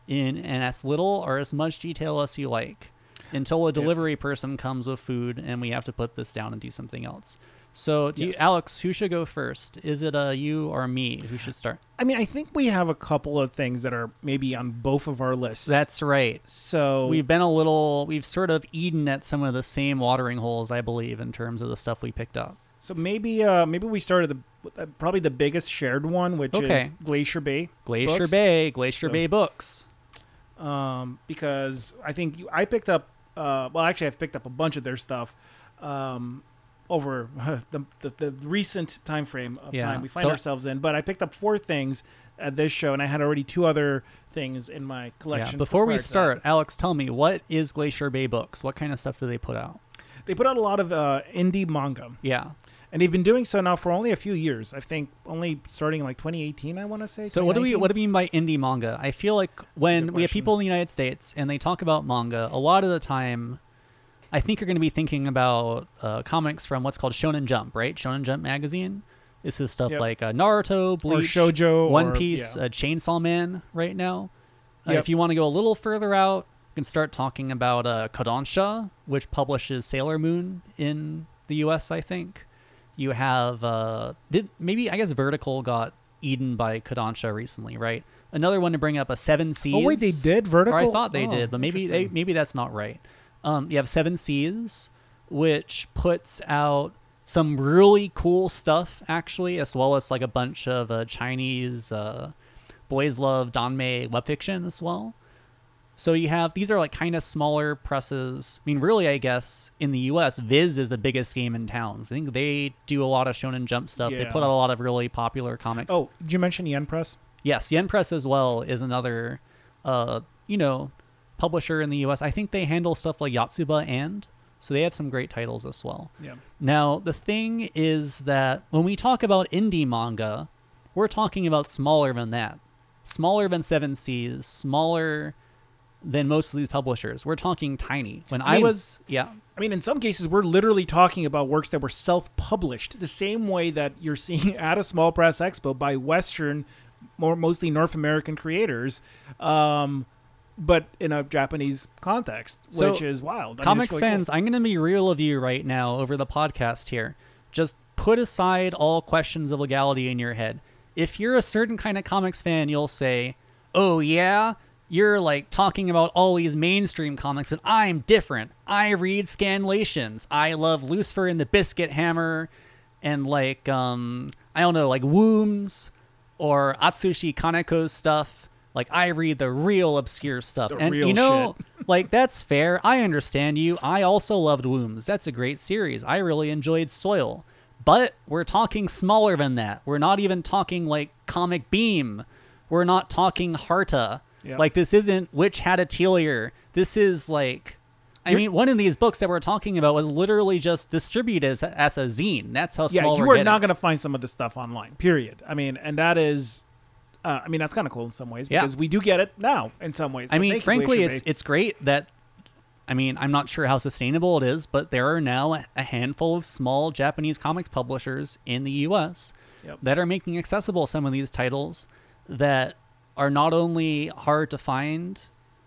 in, in as little or as much detail as you like (laughs) until a delivery person comes with food and we have to put this down and do something else. So, do you, Alex, who should go first? Is it uh, you or me who should start? I mean, I think we have a couple of things that are maybe on both of our lists. That's right. so We've been a little, we've sort of eaten at some of the same watering holes, I believe, in terms of the stuff we picked up. so maybe uh maybe we started the uh, probably the biggest shared one, which Okay. is Glacier Bay. Glacier Books? Bay, Glacier So- Bay Books. um, because I think you, I picked up. Uh, well, actually, I've picked up a bunch of their stuff um, over (laughs) the, the the recent time frame of Yeah, time we find so- ourselves in. But I picked up four things at this show, and I had already two other things in my Yeah. collection. Before we start, Alex, tell me what is Glacier Bay Books? What kind of stuff do they put out? they put out a lot of uh, indie manga. Yeah. And they've been doing so now for only a few years. I think only starting like 2018. I want to say. So what do we what do we mean by indie manga? I feel like when we have people in the United States and they talk about manga, a lot of the time, I think you're going to be thinking about uh, comics from what's called Shonen Jump, right? Shonen Jump magazine. This is stuff Yep. like uh, Naruto, or Bleach, shojo, One or- Piece, yeah. uh, Chainsaw Man right now. Uh, Yep. If you want to go a little further out, you can start talking about uh, Kodansha, which publishes Sailor Moon in the U.S. I think you have uh, did maybe I guess Vertical got eaten by Kodansha recently, right? Another one to bring up a Seven Seas. Oh wait, they did vertical. Or I thought they Oh, did, but maybe they, maybe that's not right. Um, you have Seven Seas, which puts out some really cool stuff actually, as well as like a bunch of uh, Chinese uh, boys love Danmei web fiction as well. So you have these are like kind of smaller presses. I mean, really, I guess in the U.S., Viz is the biggest game in town. I think they do a lot of Shonen Jump stuff. They put out a lot of really popular comics. Oh, did you mention Yen Press? Yes, Yen Press as well is another, uh, you know, publisher in the U.S. I think they handle stuff like Yotsuba and, so they have some great titles as well. Yeah. Now the thing is that when we talk about indie manga, we're talking about smaller than that, smaller than Seven Seas, smaller than most of these publishers. We're talking tiny. When I, mean- was, yeah, I mean, in some cases, we're literally talking about works that were self-published, the same way that you're seeing (laughs) at a small press expo by Western, more mostly North American creators, um, but in a Japanese context, So, which is wild. I mean, it's comics cool. fans, I'm going to be real with you right now over the podcast here. Just put aside all questions of legality in your head. If you're a certain kind of comics fan, you'll say, "Oh yeah, you're like talking about all these mainstream comics, but I'm different. I read scanlations. I love Lucifer and the Biscuit Hammer, and like um, I don't know, like Wombs or Atsushi Kaneko's stuff." Like I read the real obscure stuff, The and real you know, (laughs) like that's fair. I understand you. I also loved Wombs. That's a great series. I really enjoyed Soil. But we're talking smaller than that. We're not even talking like Comic Beam. We're not talking Harta. Yeah. Like this isn't Witch Hat Atelier. This is like I You're- mean, one of these books that we're talking about was literally just distributed as, as a zine. That's how yeah, small you we're are not going to find some of this stuff online. Period. I mean, and that is, uh, I mean, that's kind of cool in some ways Yeah. because we do get it now in some ways. I mean, frankly, it's Bay. it's great that. I mean, I'm not sure how sustainable it is, but there are now a- a handful of small Japanese comics publishers in the U.S. Yep. that are making accessible some of these titles that are not only hard to find,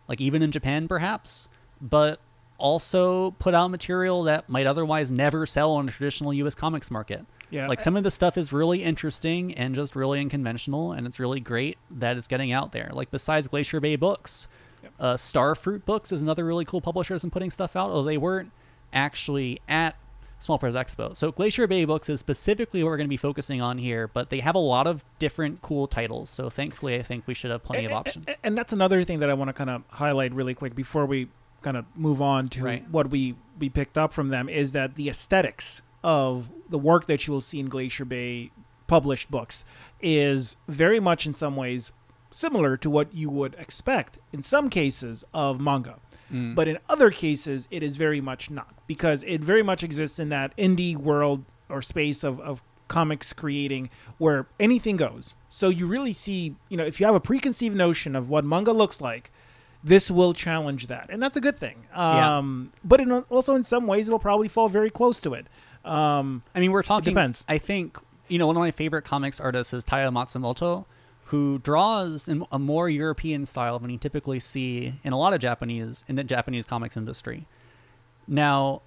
like even in Japan, perhaps, but also put out material that might otherwise never sell on a traditional U.S. comics market. yeah, Like some of the stuff is really interesting and just really unconventional, and it's really great that it's getting out there. Like besides Glacier Bay Books, uh, Starfruit Books is another really cool publisher that's been putting stuff out. Although they weren't actually at Small Press Expo. So Glacier Bay Books is specifically what we're going to be focusing on here, but they have a lot of different cool titles. So thankfully, I think we should have plenty of A- a- options. a- And that's another thing that I want to kind of highlight really quick before we kind of move on to Right. what we we picked up from them is that the aesthetics of the work that you will see in Glacier Bay published books is very much in some ways similar to what you would expect in some cases of manga. Mm. But in other cases, it is very much not because it very much exists in that indie world or space of, of comics creating where anything goes. So you really see, you know, if you have a preconceived notion of what manga looks like, this will challenge that, and that's a good thing. Yeah. Um, But in, also in some ways, it'll probably fall very close to it. Um, I mean, we're talking. depends. I think you know one of my favorite comics artists is Taiyo Matsumoto, who draws in a more European style than you typically see in a lot of Japanese in the Japanese comics industry. Now,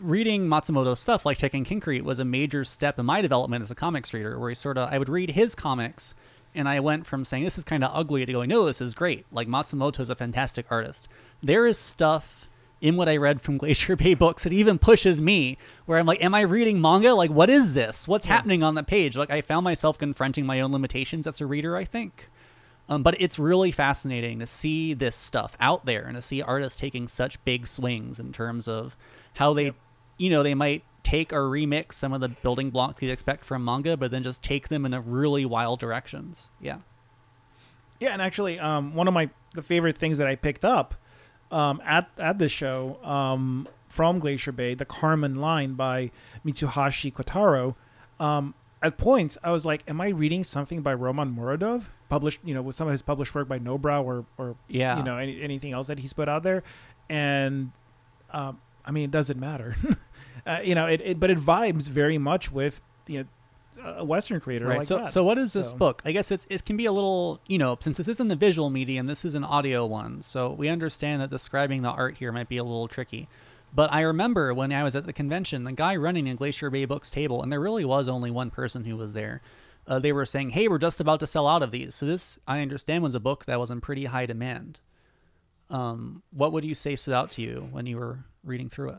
reading Matsumoto's stuff like Tekkonkinkreet was a major step in my development as a comics reader, where he sort of I would read his comics. And I went from saying this is kind of ugly to going, no, this is great. Like Matsumoto is a fantastic artist. There is stuff in what I read from (laughs) Glacier Bay books It even pushes me where I'm like, am I reading manga? Like, what is this? What's happening on the page? Like, I found myself confronting my own limitations as a reader, I think. Um, but it's really fascinating to see this stuff out there and to see artists taking such big swings in terms of how they, you know, they might take or remix some of the building blocks you'd expect from manga, but then just take them in a really wild directions. Yeah. Yeah, and actually, um, one of my the favorite things that I picked up um, at at the show um, from Glacier Bay, the Carmen Line by Mitsuhashi Kotaro. Um, at points, I was like, "Am I reading something by Roman Muradov, published, you know, with some of his published work by Nobrow or or Yeah. you know any, anything else that he's put out there?" And um, I mean, it doesn't matter, (laughs) uh, you know. It, it but it vibes very much with you know a Western creator right. like so, that. so what is this So- book? I guess it's it can be a little, you know, since this isn't the visual medium, this is an audio one. So we understand that describing the art here might be a little tricky. But I remember when I was at the convention, the guy running a Glacier Bay Books table, and there really was only one person who was there. Uh, they were saying, "Hey, we're just about to sell out of these." So this, I understand, was a book that was in pretty high demand. Um, what would you say stood out to you when you were reading through it?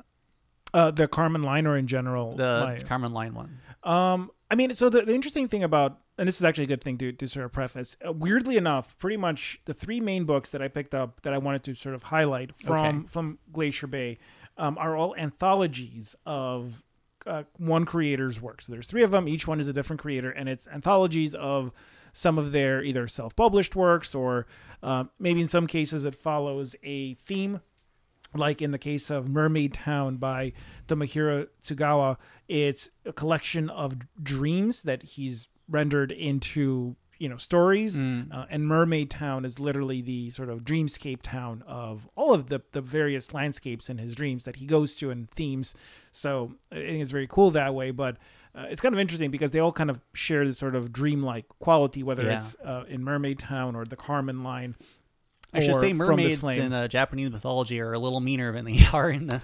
uh, the Carmen Line or in general, The Carmen Line one. Um, I mean, so the, the interesting thing about, and this is actually a good thing to, to sort of preface, uh, weirdly enough, pretty much the three main books that I picked up that I wanted to sort of highlight from Okay. from Glacier Bay um, are all anthologies of uh, one creator's work. So there's three of them. Each one is a different creator, and it's anthologies of some of their either self-published works or uh, maybe in some cases it follows a theme like in the case of Mermaid Town by Tomohiro Tsugawa, it's a collection of dreams that he's rendered into you know stories. Mm. Uh, and Mermaid Town is literally the sort of dreamscape town of all of the the various landscapes in his dreams that he goes to and themes. So I think it's very cool that way, but. Uh, it's kind of interesting because they all kind of share this sort of dreamlike quality, whether Yeah. it's uh, in Mermaid Town or the Carmen Line. I should say mermaids in uh, Japanese mythology are a little meaner than they (laughs) are in the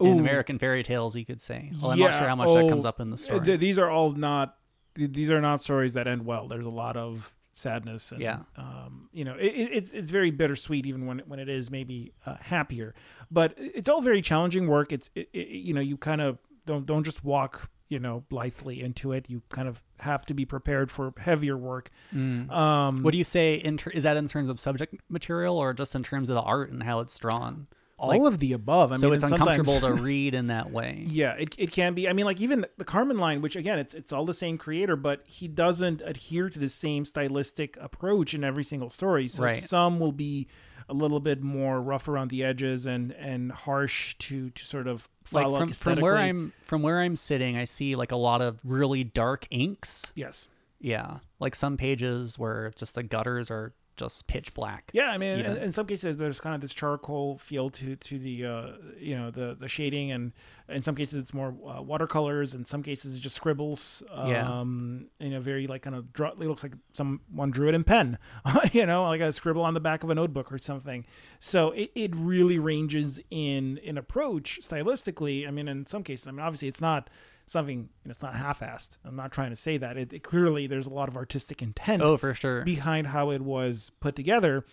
in Ooh. American fairy tales. You could say. Well, I'm not sure how much that oh, comes up in the story. th- these are all not these are not stories that end well there's a lot of sadness and Yeah. um, you know it- it's it's very bittersweet even when when it is maybe uh, happier but it's all very challenging work it's it, it, you know you kind of don't don't just walk you know blithely into it you kind of have to be prepared for heavier work Mm. um What do you say? In ter- is that in terms of subject material or just in terms of the art and how it's drawn? all like- of the above I so mean, it's uncomfortable to (laughs) read in that way. Yeah, it, it can be. I mean, like even the, Carmen line, which again, it's it's all the same creator, but he doesn't adhere to the same stylistic approach in every single story. So Right. some will be a little bit more rough around the edges and and harsh to to sort of Like from, from where. I'm from where I'm sitting, I see like a lot of really dark inks. yes. Yeah, like some pages where just the gutters are just pitch black. Yeah, I mean, in, in some cases, there's kind of this charcoal feel to to the uh, you know the the shading, and in some cases, it's more uh, watercolors. In some cases, it's just scribbles. Yeah. Um, you know, very like kind of draw. It looks like someone drew it in pen. (laughs) you know, like a scribble on the back of a notebook or something. So it, it really ranges in in approach stylistically. I mean, in some cases, I mean, obviously, it's not something. You know, it's not half-assed. I'm not trying to say that. It, it clearly there's a lot of artistic intent Oh, for sure. behind how it was put together.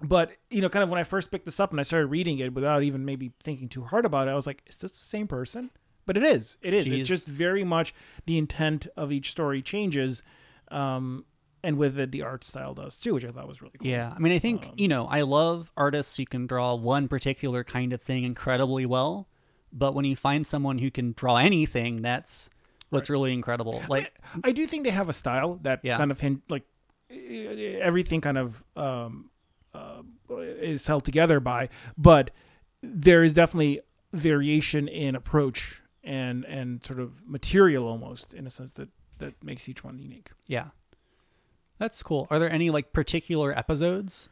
But you know, kind of when I first picked this up and I started reading it without even maybe thinking too hard about it, I was like, "Is this the same person?" But it is. It is. Jeez. It's just very much the intent of each story changes, um, and with it, the art style does too, which I thought was really cool. Yeah, I mean, I think Um, you know, I love artists who can draw one particular kind of thing incredibly well, but when you find someone who can draw anything, that's what's really incredible. Like, I do think they have a style that Yeah. kind of hint like everything kind of um, uh, is held together by, but there is definitely variation in approach and and sort of material almost in a sense that that makes each one unique. yeah, that's cool. Are there any like particular episodes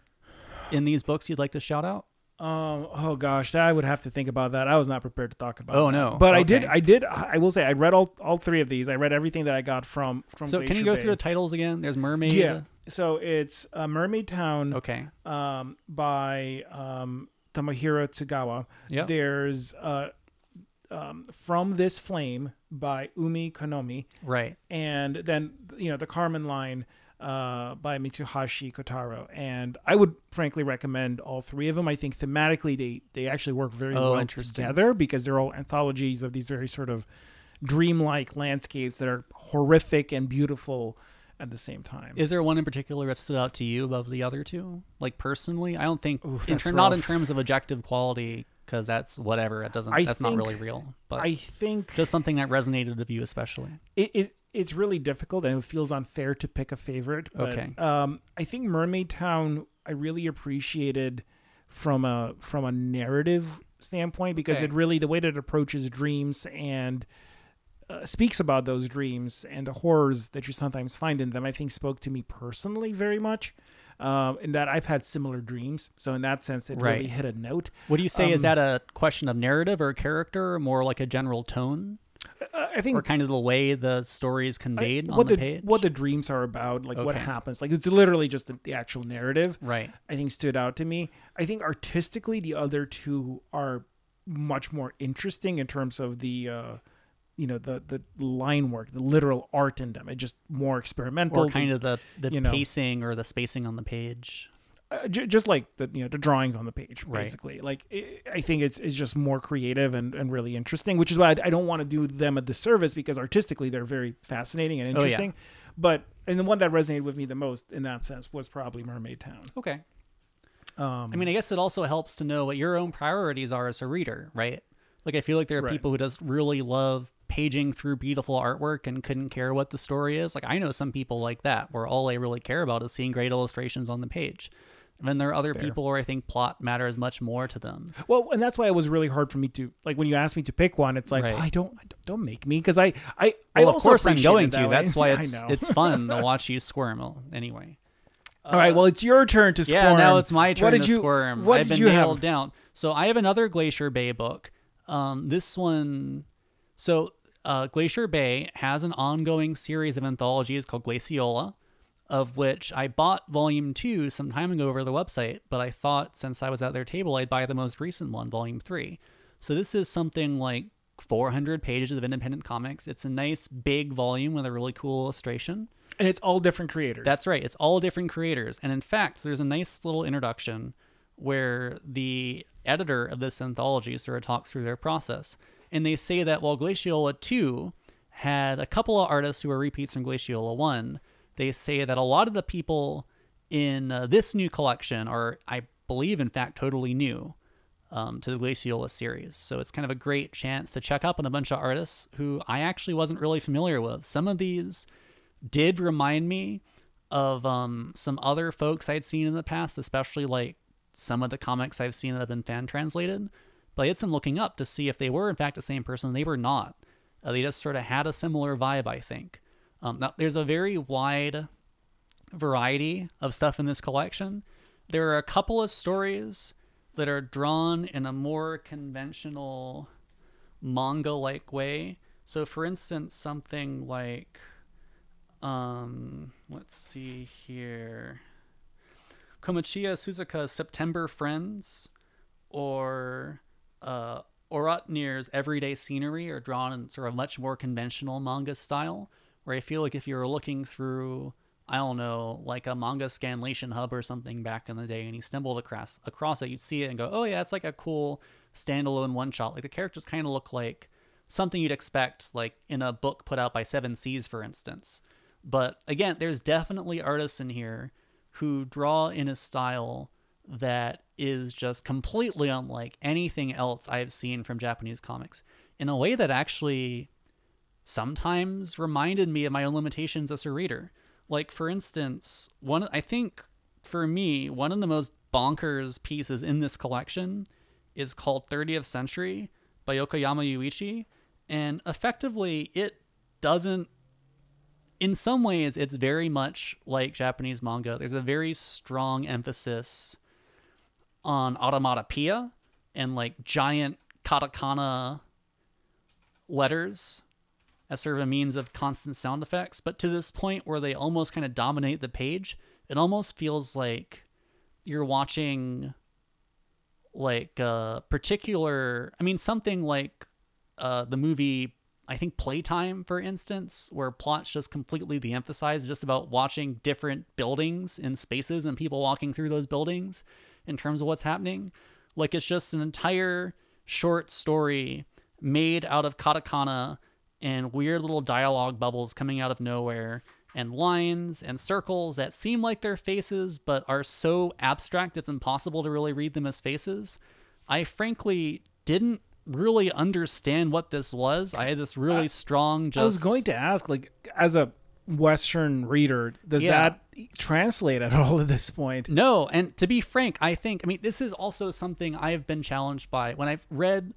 in these books you'd like to shout out? Um. Oh gosh, I would have to think about that. I was not prepared to talk about. Oh, that. no. But I did. I did. I will say I read all all three of these. I read everything that I got from from. So, can you go Bay. through the titles again? There's Mermaid. Yeah. So it's uh, Mermaid Town. Okay. um, by um, Tomohiro Tsugawa. Yep. There's uh, um, From This Flame by Umi Konomi. Right. And then, you know, the Carmen line uh, by Mitsuhashi Kotaro. And I would frankly recommend all three of them. I think thematically they, they actually work very Oh, well together because they're all anthologies of these very sort of dreamlike landscapes that are horrific and beautiful at the same time. Is there one in particular that stood out to you above the other two? Like personally, I don't think Ooh, in ter- not in terms of objective quality because that's whatever. It doesn't. I that's not really real. But I think just something that resonated with you especially. it, it it's really difficult and it feels unfair to pick a favorite. But, Okay. Um, I think Mermaid Town I really appreciated from a from a narrative standpoint because Okay. it really the way that it approaches dreams and uh, speaks about those dreams and the horrors that you sometimes find in them, I think spoke to me personally very much. Um, in that I've had similar dreams, so in that sense, it Right. really hit a note. What do you say? is Um, that a question of narrative or character, or more like a general tone, Uh, I think or kind of the way the story is I- conveyed on what the, the, page? what the dreams are about, like what happens. Like it's literally just the, the actual narrative. right. I think stood out to me. I think artistically, the other two are much more interesting in terms of the, uh, you know, the the line work, the literal art in them. It's just more experimental. Or kind of the the you know. pacing or the spacing on the page. uh, j- just like the you know the drawings on the page, Right. basically. Like i I think it's it's just more creative and, and really interesting, which is why I, I don't want to do them a disservice because artistically they're very fascinating and Oh, yeah. interesting. But and the one that resonated with me the most in that sense was probably Mermaid Town. Okay. Um, I mean, I guess it also helps to know what your own priorities are as a reader, right? Like, I feel like there are Right. people who just really love paging through beautiful artwork and couldn't care what the story is. Like, I know some people like that, where all they really care about is seeing great illustrations on the page. And then there are other Fair. people where I think plot matters much more to them. Well, and that's why it was really hard for me to like when you asked me to pick one. It's like Right. well, I don't, don't- make me because I, I, I Well, of course I'm going to. way. That's why (laughs) it's it's fun to (laughs) watch you squirm. Anyway. All right. Well, it's your turn to squirm. Yeah, now it's my turn what did to you, squirm. What I've did been you nailed have? down. So I have another Glacier Bay book. Um, this one, so uh, Glacier Bay has an ongoing series of anthologies called Glaciola, of which I bought volume two some time ago over the website, but I thought since I was at their table, I'd buy the most recent one, volume three. So this is something like 400 pages of independent comics. It's a nice big volume with a really cool illustration. And it's all different creators. That's right. It's all different creators. And in fact, there's a nice little introduction where the editor of this anthology sort of talks through their process. And they say that while Glaciola 2 had a couple of artists who were repeats from Glaciola 1, they say that a lot of the people in uh, this new collection are, I believe, in fact, totally new um, to the Glaciola series. So it's kind of a great chance to check up on a bunch of artists who I actually wasn't really familiar with. Some of these did remind me of um, some other folks I'd seen in the past, especially like some of the comics I've seen that have been fan translated. But I did some looking up to see if they were in fact the same person. They were not. Uh, they just sort of had a similar vibe, I think. Um, now, there's a very wide variety of stuff in this collection. There are a couple of stories that are drawn in a more conventional manga like way. So, for instance, something like, um, let's see here Komachiya Suzuka's September Friends or uh, Oratnir's Everyday Scenery are drawn in sort of much more conventional manga style, where I feel like if you were looking through, I don't know, like a manga scanlation hub or something back in the day, and you stumbled across across it, you'd see it and go, "Oh yeah, it's like a cool standalone one shot." Like the characters kind of look like something you'd expect, like in a book put out by Seven Seas, for instance. But again, there's definitely artists in here who draw in a style that is just completely unlike anything else I've seen from Japanese comics in a way that actually sometimes reminded me of my own limitations as a reader. Like for instance, one I think for me, one of the most bonkers pieces in this collection is called 30th Century by Yokoyama Yuichi, and effectively it doesn't in some ways it's very much like Japanese manga. There's a very strong emphasis on automatopoeia and like giant katakana letters as sort of a means of constant sound effects, but to this point where they almost kind of dominate the page, it almost feels like you're watching like a particular I mean something like uh the movie I think Playtime, for instance, where plot's just completely de-emphasized, just about watching different buildings and spaces and people walking through those buildings in terms of what's happening. Like it's just an entire short story made out of katakana and weird little dialogue bubbles coming out of nowhere and lines and circles that seem like they're faces but are so abstract it's impossible to really read them as faces. I frankly didn't really understand what this was. I had this really strong just I was going to ask, like, as a Western reader, does Yeah. that translate at (laughs) all at this point. No, and to be frank, I think I mean this is also something I have been challenged by when I've read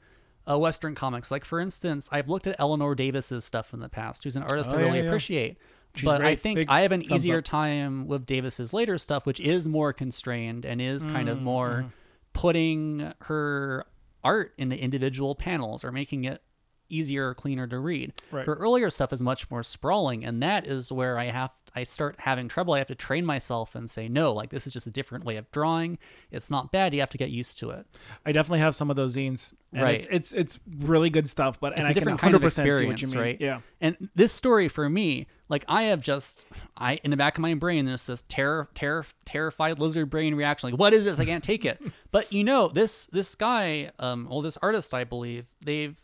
uh, Western comics. Like for instance, I've looked at Eleanor Davis's stuff in the past, who's an artist Oh, I really yeah. appreciate. She's but I think I have an easier up. time with Davis's later stuff, which is more constrained and is kind Mm, of more mm-hmm. putting her art into individual panels or making it easier or cleaner to read. Right. Her earlier stuff is much more sprawling, and that is where I have I start having trouble. I have to train myself and say no, like this is just a different way of drawing. It's not bad. You have to get used to it. I definitely have some of those zines. And Right. It's, it's it's really good stuff, but and It's I a can different 100% kind of see what experience, you mean. right? Yeah. And this story for me, like I have just I in the back of my brain there's this terror terror terrified lizard brain reaction like what is this? I can't take it. (laughs) but you know, this this guy um well this artist I believe, they've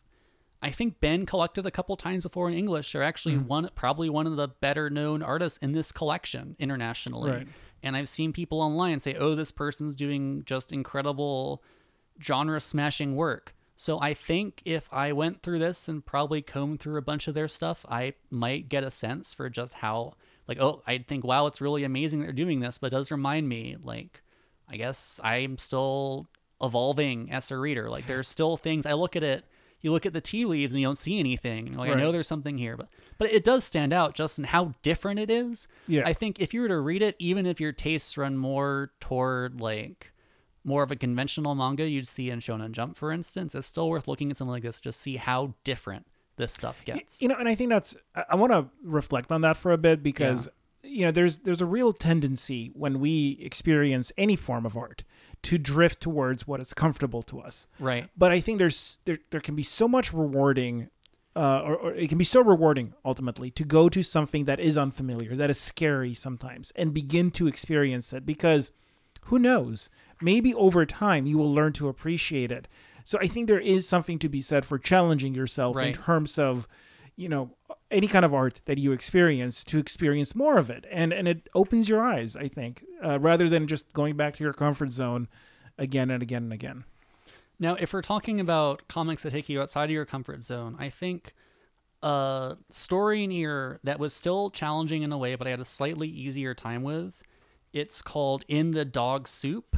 I think been collected a couple times before in English. They're actually Hmm. one probably one of the better known artists in this collection internationally. Right. And I've seen people online say, "Oh, this person's doing just incredible genre smashing work." So I think if I went through this and probably combed through a bunch of their stuff, I might get a sense for just how like oh, I'd think, "Wow, it's really amazing they're doing this," but it does remind me like I guess I'm still evolving as a reader. Like there's still things I look at it. You look at the tea leaves and you don't see anything. Like, I know there's something here, but but it does stand out just in how different it is. Yeah. I think if you were to read it, even if your tastes run more toward like more of a conventional manga you'd see in Shonen Jump, for instance, it's still worth looking at something like this to just see how different this stuff gets. You know, and I think that's I, I want to reflect on that for a bit because you know there's there's a real tendency when we experience any form of art to drift towards what is comfortable to us. Right. But I think there's there there can be so much rewarding. Uh, or, or it can be so rewarding ultimately to go to something that is unfamiliar, that is scary sometimes, and begin to experience it because who knows? Maybe over time you will learn to appreciate it. So I think there is something to be said for challenging yourself in terms of, you know, any kind of art that you experience to experience more of it, and and it opens your eyes. I think uh, rather than just going back to your comfort zone again and again and again. Now, if we're talking about comics that take you outside of your comfort zone, I think a story in here that was still challenging in a way, but I had a slightly easier time with. It's called In the Dog Soup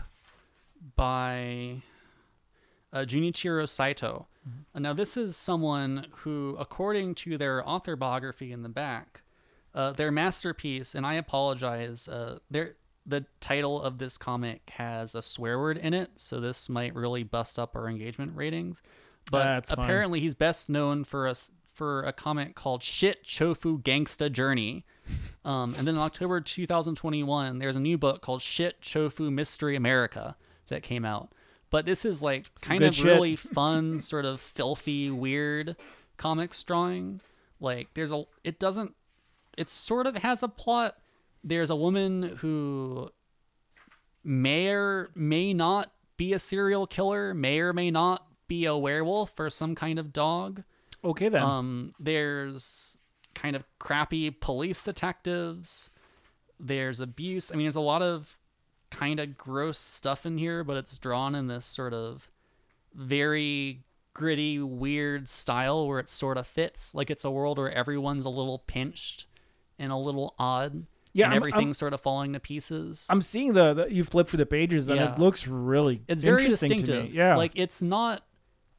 by uh, Junichiro Saito. Uh, Now, this is someone who, according to their author biography in the back, uh, their masterpiece, and I apologize, uh, their the title of this comic has a swear word in it, so this might really bust up our engagement ratings. But That's fine. apparently, he's best known for us for a comic called "Shit Chofu Gangsta Journey." (laughs) Um, and then in October 2021, there's a new book called "Shit Chofu Mystery America" that came out. But this is like kind of shit. really fun, (laughs) sort of filthy, weird comics drawing. Like there's a, it doesn't, it sort of has a plot. There's a woman who may or may not be a serial killer, may or may not be a werewolf or some kind of dog. Okay then. Um, there's kind of crappy police detectives. There's abuse. I mean, there's a lot of kind of gross stuff in here, but it's drawn in this sort of very gritty, weird style where it sort of fits. Like it's a world where everyone's a little pinched and a little odd. Yeah, and I'm- everything's I'm- sort of falling to pieces. I'm seeing the, the you flip through the pages and Yeah. it looks really it's very interesting distinctive. to me. Yeah, Like it's not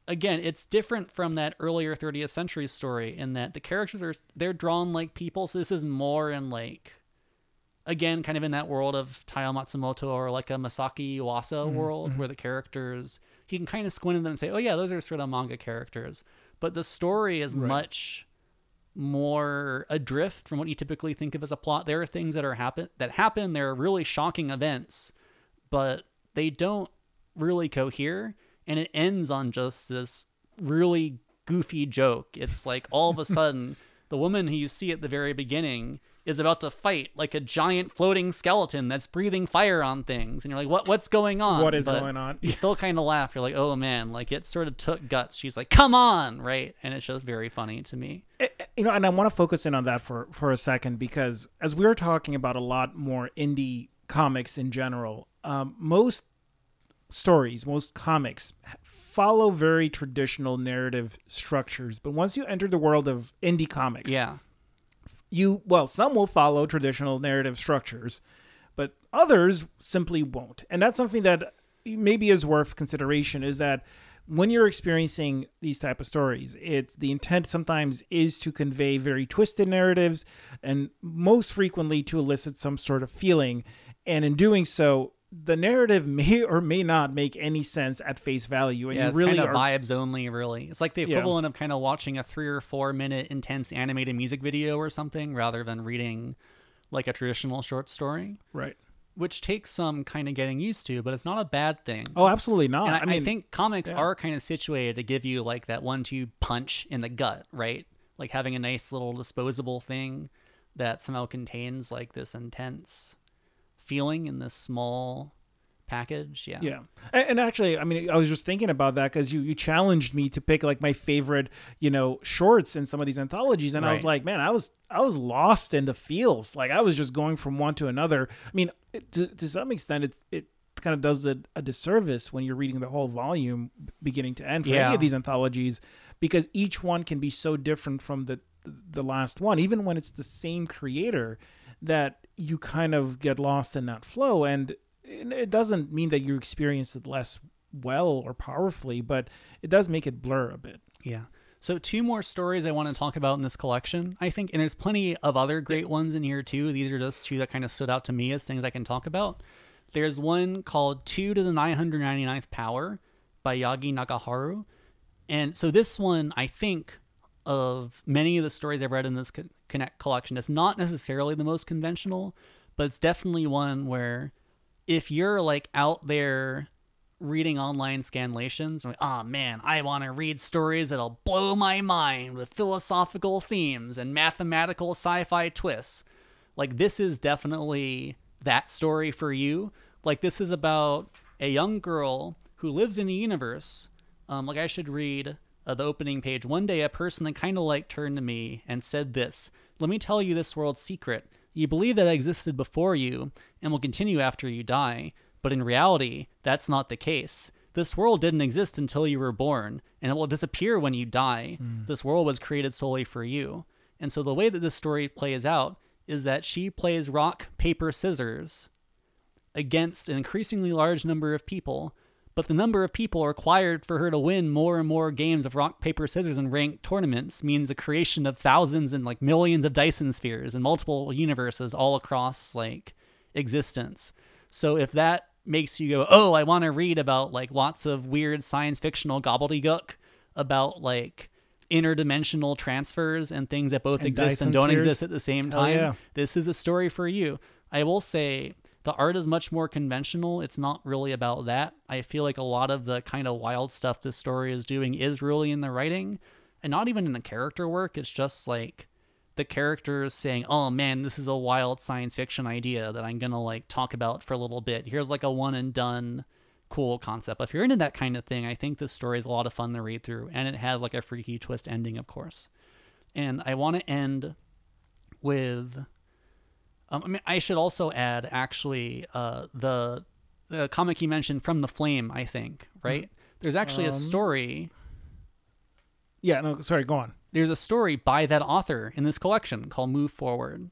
again, it's different from that earlier 30th century story in that the characters are they're drawn like people, so this is more in like again, kind of in that world of Taiyo Matsumoto or like a Masaki Iwasa Mm-hmm, world where the characters he can kind of squint at them and say, Oh yeah, those are sort of manga characters. But the story is Right. much more adrift from what you typically think of as a plot. There are things that are happen that happen. There are really shocking events, but they don't really cohere, and it ends on just this really goofy joke. It's like all of a (laughs) sudden, the woman who you see at the very beginning is about to fight like a giant floating skeleton that's breathing fire on things, and you're like, "What? What's going on? What is But going on? You (laughs) still kind of laugh. You're like, "Oh man!" Like it sort of took guts. She's like, "Come on!" Right, and it's just very funny to me. Eh, eh, you know, and I want to focus in on that for for a second because as we were talking about a lot more indie comics in general, um, most stories, most comics follow very traditional narrative structures. But once you enter the world of indie comics, Yeah, you well, some will follow traditional narrative structures, but others simply won't. And that's something that maybe is worth consideration is that when you're experiencing these type of stories it's the intent sometimes is to convey very twisted narratives and most frequently to elicit some sort of feeling and in doing so the narrative (laughs) may or may not make any sense at face value and yeah, you it's really kind of are vibes only, really. It's like the Yeah. equivalent of kind of watching a three or four minute intense animated music video or something rather than reading like a traditional short story, right which takes some kind of getting used to, but it's not a bad thing. oh absolutely not and I, i mean I think comics yeah. are kind of situated to give you like that one two punch in the gut, right? Like having a nice little disposable thing that somehow contains like this intense feeling in this small package. Yeah. Yeah, and, and actually, I mean, I was just thinking about that because you you challenged me to pick like my favorite, you know, shorts in some of these anthologies, and I was like, man, I was I was lost in the feels. Like I was just going from one to another. I mean, it, to to some extent, it it kind of does a, a disservice when you're reading the whole volume beginning to end for any of these anthologies because each one can be so different from the the last one, even when it's the same creator. That you kind of get lost in that flow, and it doesn't mean that you experience it less well or powerfully, but it does make it blur a bit. Yeah. So two more stories I want to talk about in this collection. I think, and there's plenty of other great ones in here too. These are just two that kind of stood out to me as things I can talk about. There's one called Two to the 999th Power by Yagi Nakaharu. And so this one, I think, of many of the stories I've read in this connect collection, It's not necessarily the most conventional, but it's definitely one where if you're like out there reading online scanlations, like, oh man, I want to read stories that'll blow my mind with philosophical themes and mathematical sci-fi twists. Like this is definitely that story for you. Like this is about a young girl who lives in a universe. Um, like I should read uh, the opening page. One day, a person that kind of like turned to me and said this: "Let me tell you this world's secret. You believe that I existed before you and will continue after you die, but in reality, that's not the case." This world didn't exist until you were born, and it will disappear when you die. This world was created solely for you. And so, the way that this story plays out is that she plays rock, paper, scissors against an increasingly large number of people, but the number of people required for her to win more and more games of rock, paper, scissors and ranked tournaments means the creation of thousands and like millions of Dyson spheres and multiple universes all across like existence. So if that makes you go, oh, I want to read about like lots of weird science fictional gobbledygook about like interdimensional transfers and things that both And exist Dyson and don't spheres? exist at the same time yeah. this is a story for you. I will say the art is much more conventional. It's not really about that. I feel like a lot of the kind of wild stuff this story is doing is really in the writing and not even in the character work. It's just like the characters saying, "Oh man, this is a wild science fiction idea that I'm going to like talk about for a little bit. Here's like a one and done cool concept." If you're into that kind of thing, I think this story is a lot of fun to read through and it has like a freaky twist ending, of course. And I want to end with um, I mean, I should also add actually uh, the the comic you mentioned from the flame. I think right. There's actually a Um, story. Yeah, no, sorry, go on. There's a story by that author in this collection called "Move Forward."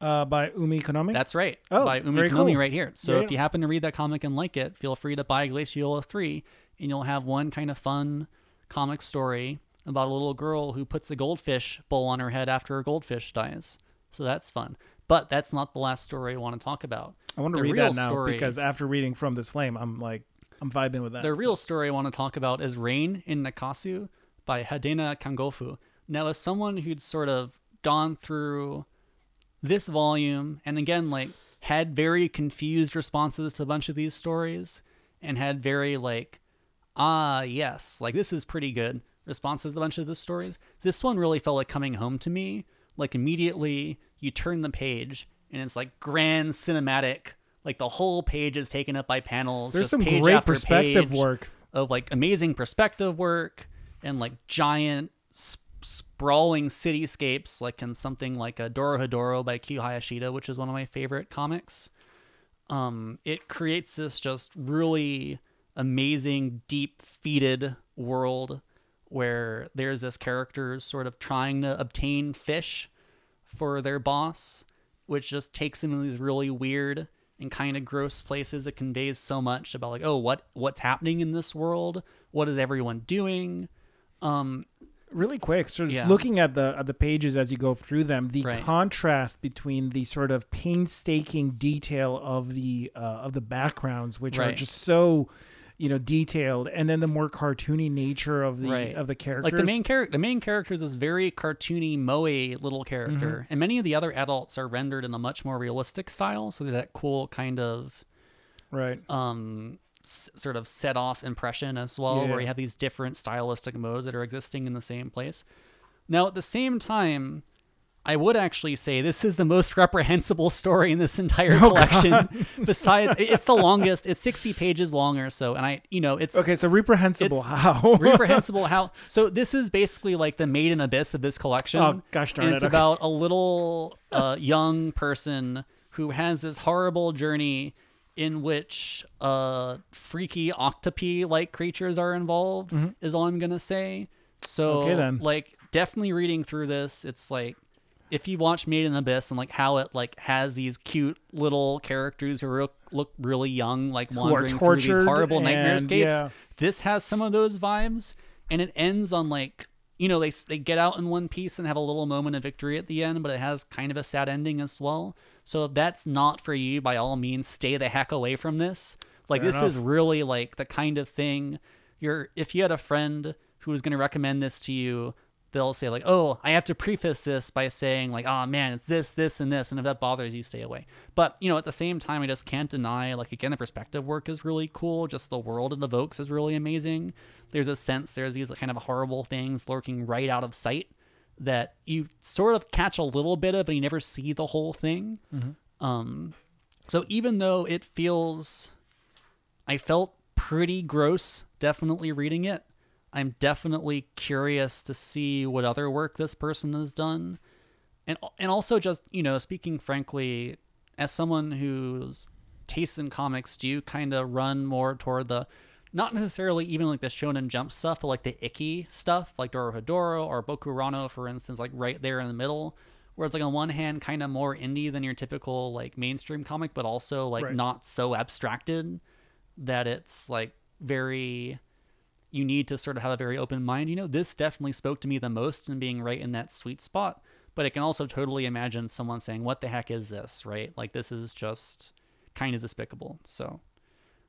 Uh, by Umi Konami. That's right, Oh, by Umi very Konomi cool. right here. So Yeah, if you happen to read that comic and like it, feel free to buy Glaciola three, and you'll have one kind of fun comic story about a little girl who puts a goldfish bowl on her head after her goldfish dies. So that's fun. But that's not the last story I want to talk about. I want to the read that now story- because after reading From This Flame, I'm like, I'm vibing with that. The real story I want to talk about is Rain in Nakasu by Hadena Kangofu. Now, as someone who'd sort of gone through this volume and again, like, had very confused responses to a bunch of these stories and had very, like, ah, yes, like, this is pretty good responses to a bunch of the stories, this one really felt like coming home to me. Like, immediately you turn the page and it's like grand cinematic. Like the whole page is taken up by panels. There's some great perspective work. of like amazing perspective work and like giant sp- sprawling cityscapes like in something like a Dorohedoro by Q Hayashida which is one of my favorite comics um it creates this just really amazing deep feeded world where there's this character sort of trying to obtain fish for their boss, which just takes them in these really weird and kind of gross places. It conveys so much about like, oh, what what's happening in this world? What is everyone doing? Um, really quick so just Yeah. looking at the at the pages as you go through them the Right. contrast between the sort of painstaking detail of the uh, of the backgrounds which are just so you know detailed and then the more cartoony nature of the Right. of the characters like the main character the main character is this very cartoony moe little character Mm-hmm. and many of the other adults are rendered in a much more realistic style so that cool kind of right um s- sort of set off impression as well Yeah. where you have these different stylistic modes that are existing in the same place now at the same time I would actually say this is the most reprehensible story in this entire Oh, collection. (laughs) Besides, it's the longest. It's sixty pages long or so, and I, you know, it's okay so reprehensible how (laughs) reprehensible (laughs) how so this is basically like the Made in Abyss of this collection Oh, gosh darn and it, it's okay. about a little uh, young person who has this horrible journey in which uh freaky octopi like creatures are involved is all i'm gonna say so Mm-hmm. Okay, then. like definitely reading through this it's like if you watch Made in Abyss and like how it like has these cute little characters who are, look really young, like wandering through these horrible nightmare and, escapes, yeah. this has some of those vibes and it ends on like you know they they get out in one piece and have a little moment of victory at the end but it has kind of a sad ending as well so if that's not for you by all means stay the heck away from this like Fair this enough. is really like the kind of thing you're if you had a friend who was going to recommend this to you they'll say like oh i have to preface this by saying like oh man it's this this and this and if that bothers you stay away. But you know at the same time i just can't deny like again the perspective work is really cool. Just the world it evokes is really amazing. There's a sense there's these kind of horrible things lurking right out of sight that you sort of catch a little bit of but you never see the whole thing. Um so even though it feels I felt pretty gross definitely reading it. I'm definitely curious to see what other work this person has done. And and also just, you know, speaking frankly, as someone whose tastes in comics do kind of run more toward the not necessarily even like the shonen jump stuff, but like the icky stuff, like Dorohedoro or Bokurano, for instance, like right there in the middle. Where it's like on one hand kind of more indie than your typical like mainstream comic, but also like Right. not so abstracted that it's like very you need to sort of have a very open mind. You know, this definitely spoke to me the most in being right in that sweet spot. But I can also totally imagine someone saying, What the heck is this? Right? Like this is just kind of despicable. So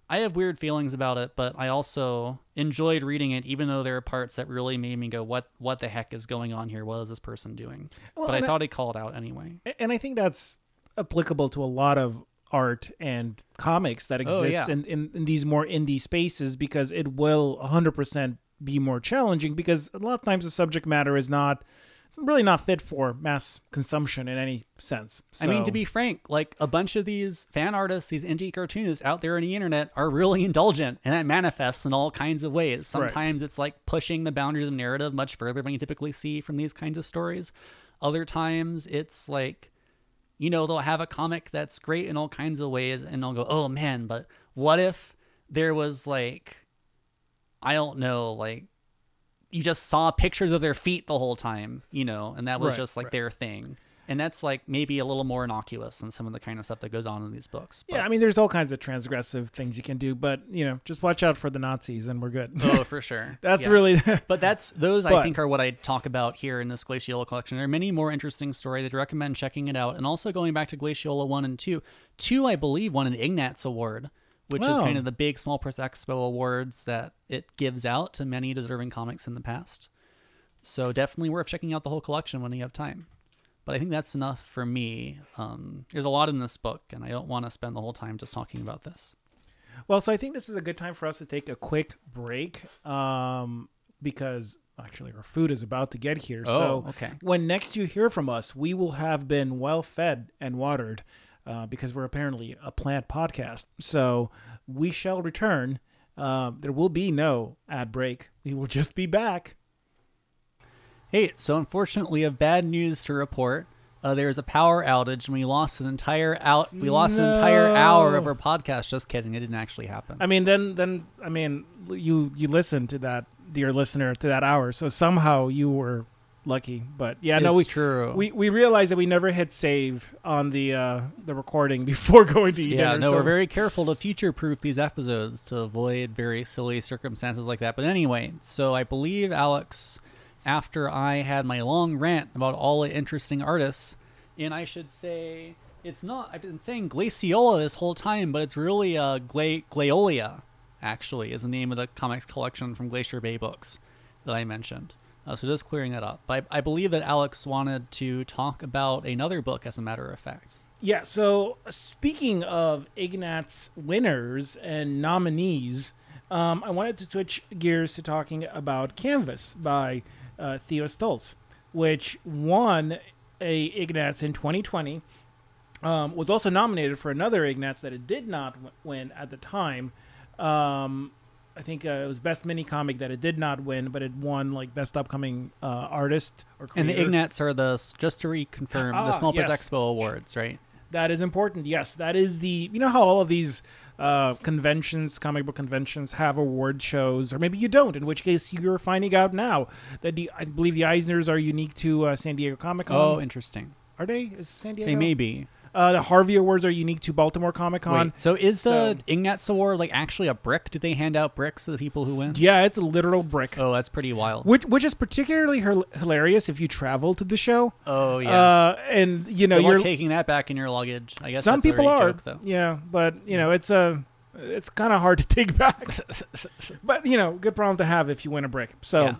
I have weird feelings about it, but I also enjoyed reading it, even though there are parts that really made me go, "What? What the heck is going on here? What is this person doing?" Well, but I thought I'd call it out anyway. and I think that's applicable to a lot of art and comics that Oh, exists yeah. in, in, in these more indie spaces because it will 100% be more challenging because a lot of times the subject matter is not it's really not fit for mass consumption in any sense. I mean, to be frank, like a bunch of these fan artists, these indie cartoonists out there on the internet are really indulgent, and that manifests in all kinds of ways. Sometimes it's like pushing the boundaries of narrative much further than you typically see from these kinds of stories. Other times it's like, you know, they'll have a comic that's great in all kinds of ways, and they'll go, oh man, but what if there was like, I don't know, like, you just saw pictures of their feet the whole time, you know, and that was Right, just like right. their thing. And that's like maybe a little more innocuous than some of the kind of stuff that goes on in these books. yeah, I mean, there's all kinds of transgressive things you can do, but you know, just watch out for the Nazis and we're good. oh, (laughs) for sure. That's Yeah. really (laughs) But that's those I think are what I talk about here in this Glaciola collection. There are many more interesting stories. I'd recommend checking it out. And also going back to Glaciola one and two. Two, I believe, won an Ignatz Award, which is Wow. kind of the big Small Press Expo awards that it gives out to many deserving comics in the past. So definitely worth checking out the whole collection when you have time. But I think that's enough for me. Um, there's a lot in this book, and I don't want to spend the whole time just talking about this. Well, so I think this is a good time for us to take a quick break um, because actually our food is about to get here. so Oh, okay. when next you hear from us, we will have been well fed and watered uh, because we're apparently a plant podcast. So we shall return. Um, there will be no ad break. We will just be back. Hey, so unfortunately, we have bad news to report. Uh, there's a power outage, and we lost an entire out. We lost an entire hour of our podcast. Just kidding, it didn't actually happen. I mean, then, then I mean, you you listened to that, dear listener, to that hour. So somehow you were lucky. But yeah, no, we true. we we realized that we never hit save on the uh the recording (laughs) before going to eat yeah, dinner. no, so- we're very careful to future proof these episodes to avoid very silly circumstances like that. But anyway, so I believe, Alex, after I had my long rant about all the interesting artists, and I should say it's not, I've been saying Glaciola this whole time, but it's really uh, Gla- Glaeolia, actually, is the name of the comics collection from Glacier Bay Books that I mentioned. Uh, so just clearing that up. But I, I believe that Alex wanted to talk about another book, as a matter of fact. Yeah, so speaking of Ignatz winners and nominees, um, I wanted to switch gears to talking about Canvas by uh, Theo Stoltz, which won a Ignatz in 2020. Um, was also nominated for another Ignatz that it did not w- win at the time. Um, I think uh, it was best mini comic that it did not win, but it won like best upcoming uh, artist or And the creator. Ignatz are the just to reconfirm Ah, the Small Press yes. Expo awards, right? That is important. Yes, that is the. You know how all of these uh, conventions, comic book conventions, have award shows, or maybe you don't. In which case, you're finding out now that the I believe the Eisners are unique to uh, San Diego Comic Con. Oh, interesting. are they? Is San Diego? They may be. Uh, the Harvey Awards are unique to Baltimore Comic Con. So is the So- Ignatz Award like actually a brick? Do they hand out bricks to the people who win? Yeah, it's a literal brick. Oh, that's pretty wild. Which, which is particularly hil- hilarious if you travel to the show. Oh yeah. Uh, and you know you're taking that back in your luggage. I guess some people are joke, though. yeah but you know it's a it's kind of hard to take (laughs) back (laughs) but you know good problem to have if you win a brick so Yeah.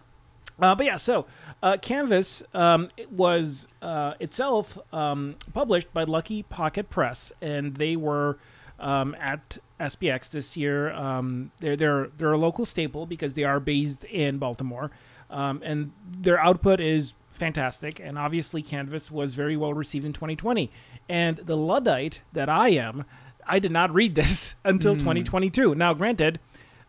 Uh, but yeah so uh, canvas um, it was uh, itself um, published by lucky pocket press and they were um, at SPX this year. Um, they're they're they're a local staple because they are based in Baltimore, um, and their output is fantastic. And obviously, Canvas was very well received in 2020. And the luddite that I am, I did not read this (laughs) until 2022. Now, granted,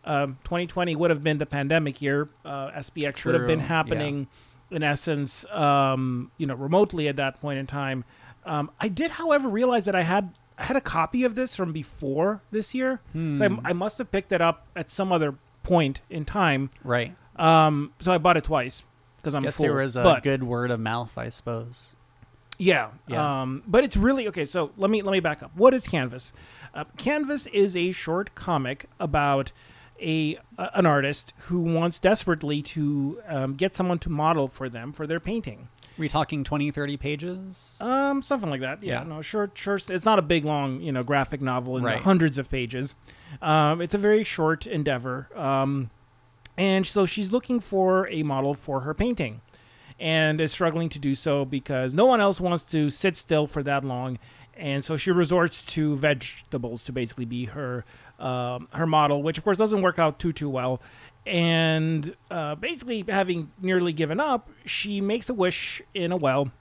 um, 2020 would have been the pandemic year. Uh, SPX would have been True, happening, in essence, um, you know, remotely at that point in time. Um, I did, however, realize that I had I had a copy of this from before this year, so I, I must have picked it up at some other point in time. Right. Um, so I bought it twice because I'm Guess full. there was a but, good word of mouth, I suppose. yeah. Yeah. Um, but it's really okay. So let me let me back up. What is Canvas? Uh, Canvas is a short comic about a an artist who wants desperately to um, get someone to model for them for their painting. we talking 20, 30 pages? Um, something like that. Yeah, Yeah. no, short, short. It's not a big, long, you know, graphic novel in Right. hundreds of pages. Um, it's a very short endeavor. Um, and so she's looking for a model for her painting, and is struggling to do so because no one else wants to sit still for that long. And so she resorts to vegetables to basically be her um, her model, which of course doesn't work out too too well. And uh, basically, having nearly given up, she makes a wish in a well,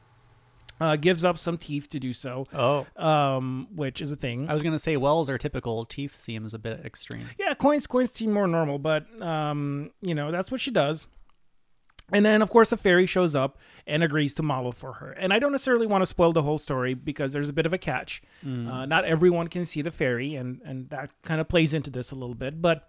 uh, gives up some teeth to do so, oh. um, which is a thing. I was going to say wells are typical. Teeth seems a bit extreme. Yeah, coins coins seem more normal, but um, you know that's what she does. And then, of course, a fairy shows up and agrees to model for her. And I don't necessarily want to spoil the whole story because there's a bit of a catch. Uh, not everyone can see the fairy, and and that kind of plays into this a little bit. But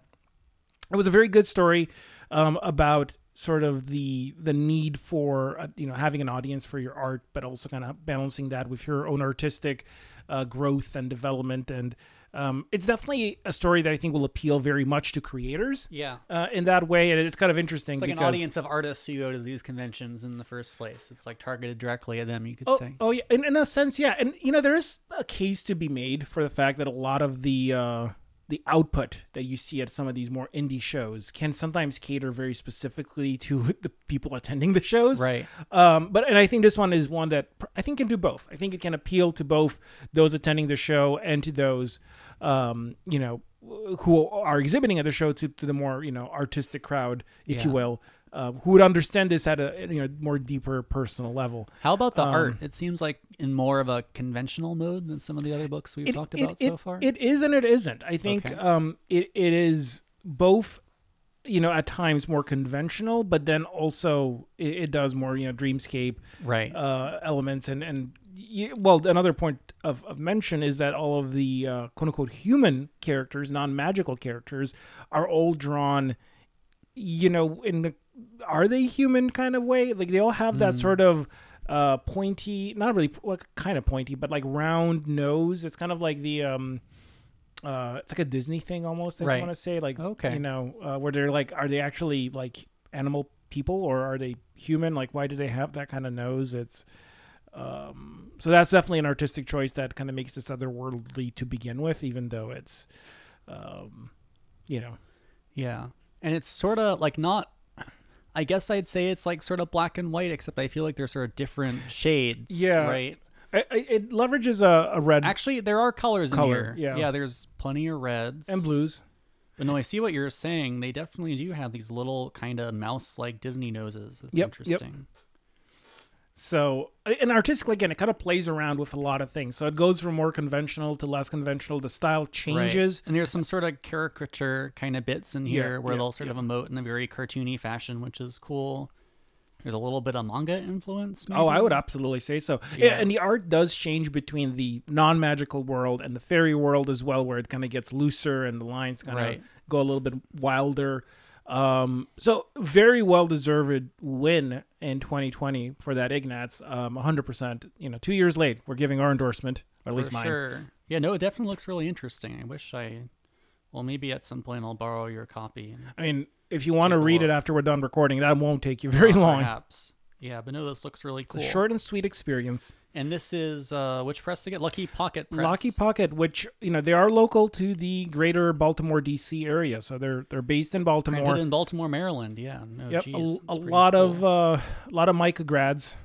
it was a very good story um, about sort of the the need for uh, you know having an audience for your art, but also kind of balancing that with your own artistic uh, growth and development. And um, it's definitely a story that I think will appeal very much to creators Yeah. uh, in that way, and it's kind of interesting It's like an audience of artists who go to these conventions in the first place. It's like targeted directly at them, you could Oh, say. oh yeah, in, in a sense, yeah, and you know there is a case to be made for the fact that a lot of the uh, the output that you see at some of these more indie shows can sometimes cater very specifically to (laughs) the people attending the shows, Right. Um, but and I think this one is one that I think can do both. I think it can appeal to both those attending the show and to those, um, you know, who are exhibiting at the show to, to the more you know artistic crowd, if you will, uh, who would understand this at a you know more deeper personal level. How about the Um, art? It seems like in more of a conventional mode than some of the other books we've talked about so far. It is and it isn't. I think Okay. um, it it is both. You know, at times more conventional, but then also it, it does more you know dreamscape right. uh, elements and and well another point of, of mention is that all of the uh, quote unquote human characters, non magical characters, are all drawn you know, in the are they human kind of way? Like they all have that Mm. sort of uh pointy, not really well, kind of pointy, but like round nose. It's kind of like the um uh it's like a Disney thing almost, I Right. want to say like Okay. you know, uh, where they're like are they actually like animal people or are they human? Like why do they have that kind of nose? It's um so that's definitely an artistic choice that kind of makes this otherworldly to begin with even though it's um you know Yeah. And it's sort of like not I guess I'd say it's like sort of black and white except I feel like there's sort of different shades, Yeah. right? I, I, it leverages a, a red Actually, there are colors Color, in here. yeah. Yeah, there's plenty of reds. and blues. But no, I see what you're saying. They definitely do have these little kind of mouse-like Disney noses. It's Yep, yep. So, and artistically, again, it kind of plays around with a lot of things. So it goes from more conventional to less conventional. The style Right. changes. And there's some sort of caricature kind of bits in Yeah, here where yeah, they'll sort of emote in a very cartoony fashion, which is cool. There's a little bit of manga influence. Maybe? Oh, I would absolutely say so. Yeah. Yeah. and the art does change between the non-magical world and the fairy world as well, where it kind of gets looser and the lines kind of Right. go a little bit wilder. Um, so very well deserved win in 2020 for that Ignatz. Um, 100%. You know, two years late, we're giving our endorsement, or at least For mine. sure. Yeah, no, it definitely looks really interesting. I wish I. Well, maybe at some point I'll borrow your copy. and- I mean, if you want to read it after we're done recording, that won't take you very long. Perhaps. Yeah, but no, this looks really cool. a short and sweet experience. And this is uh, which press to get? Lucky Pocket Press. Lucky Pocket, which you know they are local to the greater Baltimore D.C. area, so they're they're based in Baltimore. Printed in Baltimore, Maryland. Yeah. No, yep, geez, a, a lot cool. of uh, a lot of MICA grads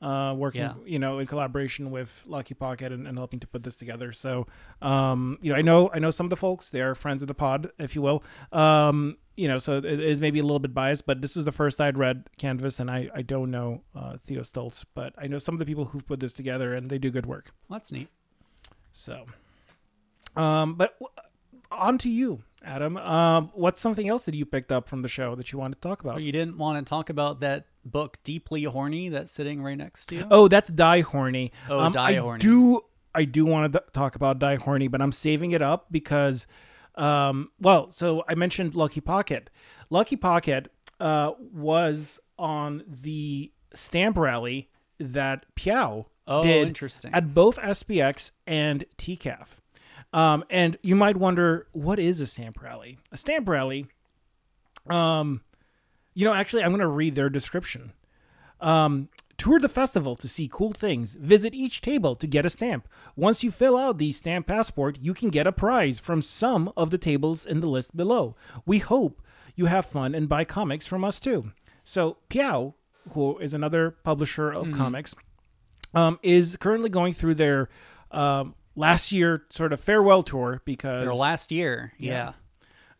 uh, working, Yeah. you know, in collaboration with Lucky Pocket and, and helping to put this together. So, um, you know, I know I know some of the folks; they're friends of the pod, if you will. Um, you know, so it is maybe a little bit biased, but this was the first I'd read Canvas, and I I don't know uh, Theo Stoltz, but I know some of the people who've put this together, and they do good work. That's neat. So, um, but w- on to you, Adam. Um, what's something else that you picked up from the show that you wanted to talk about? You didn't want to talk about that book, Deeply Horny, that's sitting right next to you. Oh, that's Die Horny. Oh, um, Die I Horny. do, I do want to talk about Die Horny, but I'm saving it up because, um, well, so I mentioned Lucky Pocket. Lucky Pocket uh, was on the stamp rally that PEOW Oh, did interesting. at both SPX and TCAF. Um, and you might wonder, what is a stamp rally? A stamp rally, um, you know, actually, I'm going to read their description. Um, tour the festival to see cool things. Visit each table to get a stamp. Once you fill out the stamp passport, you can get a prize from some of the tables in the list below. We hope you have fun and buy comics from us too. So, PEOW, who is another publisher of comics, um, is currently going through their um, last year sort of farewell tour because Their last year. Yeah. Yeah.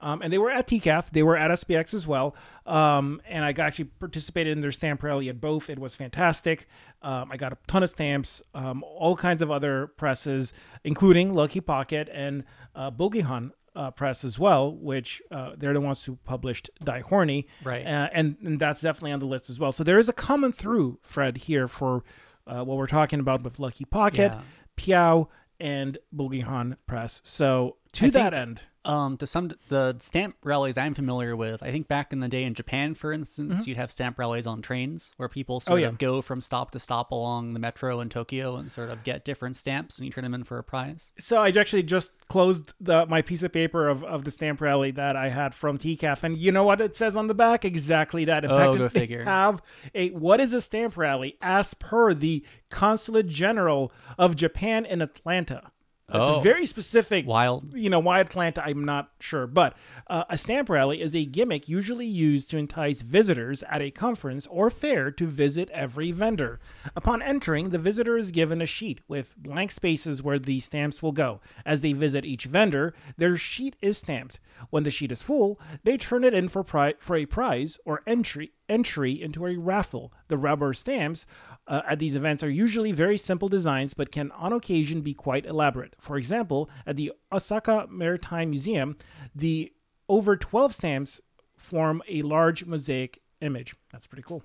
Um, and they were at TCAF, they were at SPX as well, um, and I actually participated in their stamp rally at both. It was fantastic. Um, I got a ton of stamps, um, all kinds of other presses, including Lucky Pocket and uh, Bulgilhan uh, Press as well, which uh, they're the ones who published Die Horny, Right. Uh, and, and that's definitely on the list as well. So there is a common through, Fred, here for uh, what we're talking about with Lucky Pocket, Yeah. PEOW, and Bulgilhan Press. So to I that end. Um, to some the stamp rallies I'm familiar with, I think back in the day in Japan, for instance, Mm-hmm. you'd have stamp rallies on trains where people sort Oh, yeah. of go from stop to stop along the metro in Tokyo and sort of get different stamps and you turn them in for a prize. So I actually just closed the my piece of paper of, of the stamp rally that I had from TCAF, and you know what it says on the back? Exactly that. In Oh, fact, go figure. (laughs) have a what is a stamp rally as per the Consulate General of Japan in Atlanta. It's Oh. very specific. Wild. You know why Atlanta? I'm not sure, but uh, a stamp rally is a gimmick usually used to entice visitors at a conference or fair to visit every vendor. Upon entering, the visitor is given a sheet with blank spaces where the stamps will go. As they visit each vendor, their sheet is stamped. When the sheet is full, they turn it in for pri- for a prize or entry entry into a raffle. The rubber stamps uh, at these events are usually very simple designs, but can on occasion be quite elaborate. For example, at the Osaka Maritime Museum, the over 12 stamps form a large mosaic image. That's pretty cool.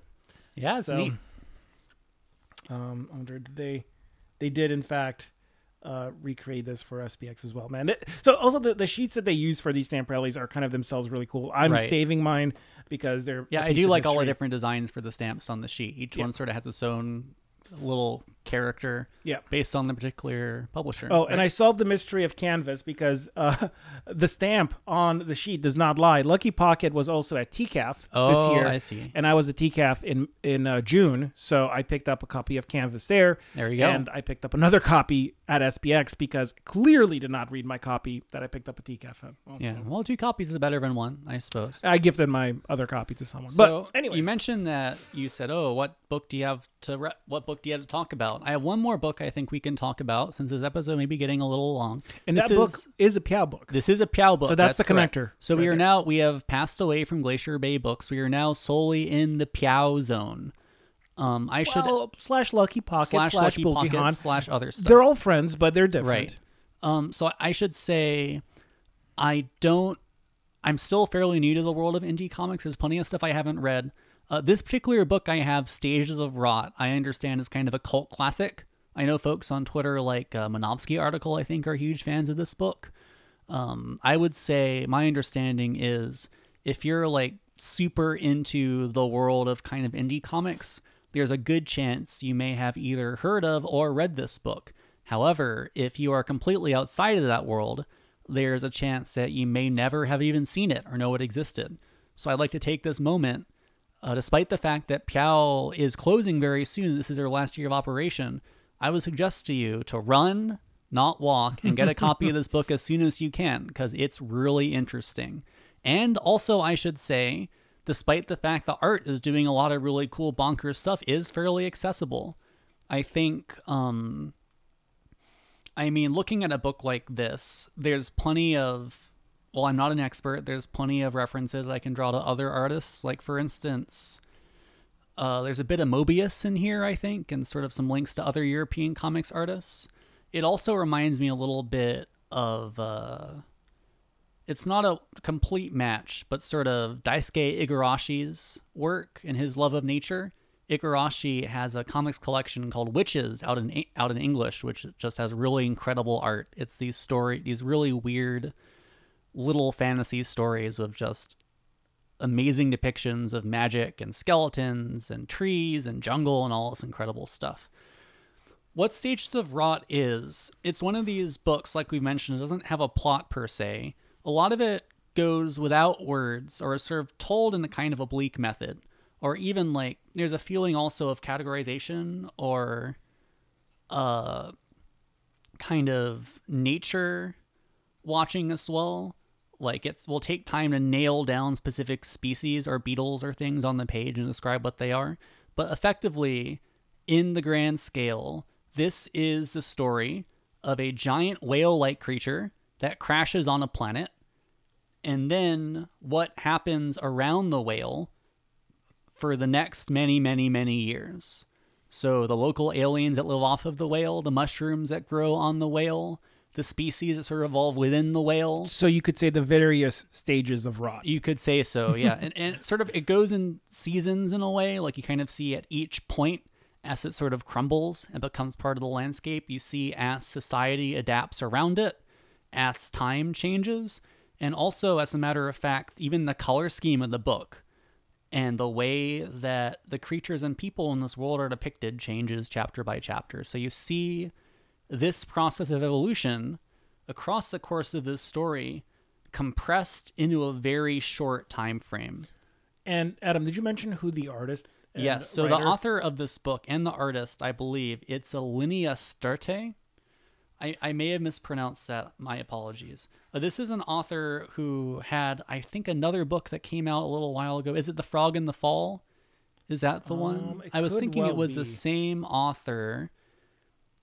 Yeah, it's So- neat. Um, I wonder, did they, they did in fact uh, recreate this for SPX as well, man. So also the, the sheets that they use for these stamp rallies are kind of themselves really cool. I'm Right. saving mine because they're Yeah, I do like all the different designs for the stamps on the sheet. Each Yeah. one sort of has its own little character Yeah. based on the particular publisher. Oh, and I solved the mystery of Canvas because uh, (laughs) the stamp on the sheet does not lie. Lucky Pocket was also at TCAF this Oh, year, I see. and I was at TCAF in in uh, June, so I picked up a copy of Canvas there. There you go. And I picked up another (laughs) copy at SPX because clearly did not read my copy that I picked up at TCAF. Also. yeah, well, two copies is better than one, I suppose. I gifted my other copy to someone. So, but anyways, you mentioned that you said, "Oh, what book do you have to re- what book do you have to talk about?" I have one more book I think we can talk about since this episode may be getting a little long. and this that book is, is a PEOW book. this is a PEOW book. So that's the correct. connector So we are there. now we have passed away from Glacier Bay Books. We are now solely in the PEOW zone. Um, I should well, slash Lucky Pocket slash slash, Lucky Pocket Han. slash other stuff. They're all friends, but they're different. Right. Um, so I should say, I don't. I'm still fairly new to the world of indie comics. There's plenty of stuff I haven't read. Uh, this particular book I have, Stages of Rot, I understand is kind of a cult classic. I know folks on Twitter, like uh, Monofsky article, I think are huge fans of this book. Um, I would say my understanding is if you're like super into the world of kind of indie comics, there's a good chance you may have either heard of or read this book. However, if you are completely outside of that world, there's a chance that you may never have even seen it or know it existed. So I'd like to take this moment, uh, despite the fact that PEOW is closing very soon, this is their last year of operation, I would suggest to you to run, not walk, and get a (laughs) copy of this book as soon as you can because it's really interesting. And also, I should say, despite the fact the art is doing a lot of really cool bonkers stuff, is fairly accessible. I think, um, I mean, looking at a book like this, there's plenty of. Well, I'm not an expert. There's plenty of references I can draw to other artists. Like, for instance, uh, there's a bit of Moebius in here, I think, and sort of some links to other European comics artists. It also reminds me a little bit of. Uh, it's not a complete match, but sort of Daisuke Igarashi's work and his love of nature. Igarashi has a comics collection called Witches out in out in English, which just has really incredible art. It's these story, these really weird little fantasy stories of just amazing depictions of magic and skeletons and trees and jungle and all this incredible stuff. What Stages of Rot is, it's one of these books, like we mentioned, it doesn't have a plot per se. A lot of it goes without words or is sort of told in a kind of oblique method. Or even like there's a feeling also of categorization or uh kind of nature watching as well. Like it's will take time to nail down specific species or beetles or things on the page and describe what they are. But effectively, in the grand scale, this is the story of a giant whale-like creature that crashes on a planet, and then what happens around the whale for the next many, many, many years. So the local aliens that live off of the whale, the mushrooms that grow on the whale, the species that sort of evolve within the whale. So you could say the various stages of rot. You could say so, yeah. and, and it sort of it goes in seasons in a way, like you kind of see at each point as it sort of crumbles and becomes part of the landscape. You see as society adapts around it, as time changes, and also as a matter of fact, even the color scheme of the book and the way that the creatures and people in this world are depicted changes chapter by chapter. So you see this process of evolution across the course of this story compressed into a very short time frame. And Adam, did you mention who the artist? Yes, so the author of this book and the artist, I believe, it's a Linnea Sterte. I, I may have mispronounced that. My apologies. Uh, this is an author who had, I think, another book that came out a little while ago. Is it The Frog in the Fall? Is that the one? Um, it I was thinking well it was the same author.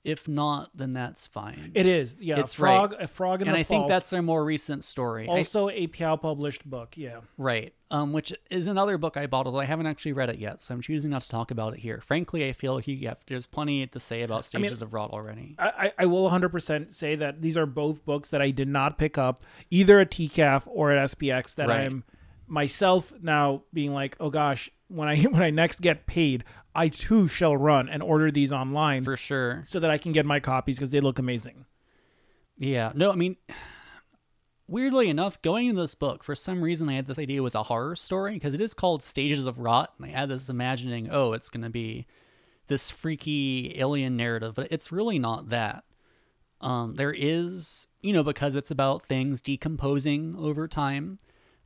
If not, then that's fine. It is, yeah. It's frog, a frog in and the I think that's their more recent story. Also a PEOW published book. Yeah. Right. Um, which is another book I bought, although I haven't actually read it yet, so I'm choosing not to talk about it here. Frankly, I feel he, yeah, there's plenty to say about mean- Stages of Rot already. I, I I will 100% say that these are both books that I did not pick up either at TCAF or at SPX that Right. I'm myself now being like, oh gosh, when I (laughs) when I next get paid, I too shall run and order these online For sure. so that I can get my copies because they look amazing. Yeah. No, I mean, weirdly enough, going into this book, for some reason, I had this idea it was a horror story because it is called Stages of Rot. And I had this imagining, oh, it's going to be this freaky alien narrative, but it's really not that. Um, there is, you know, because it's about things decomposing over time,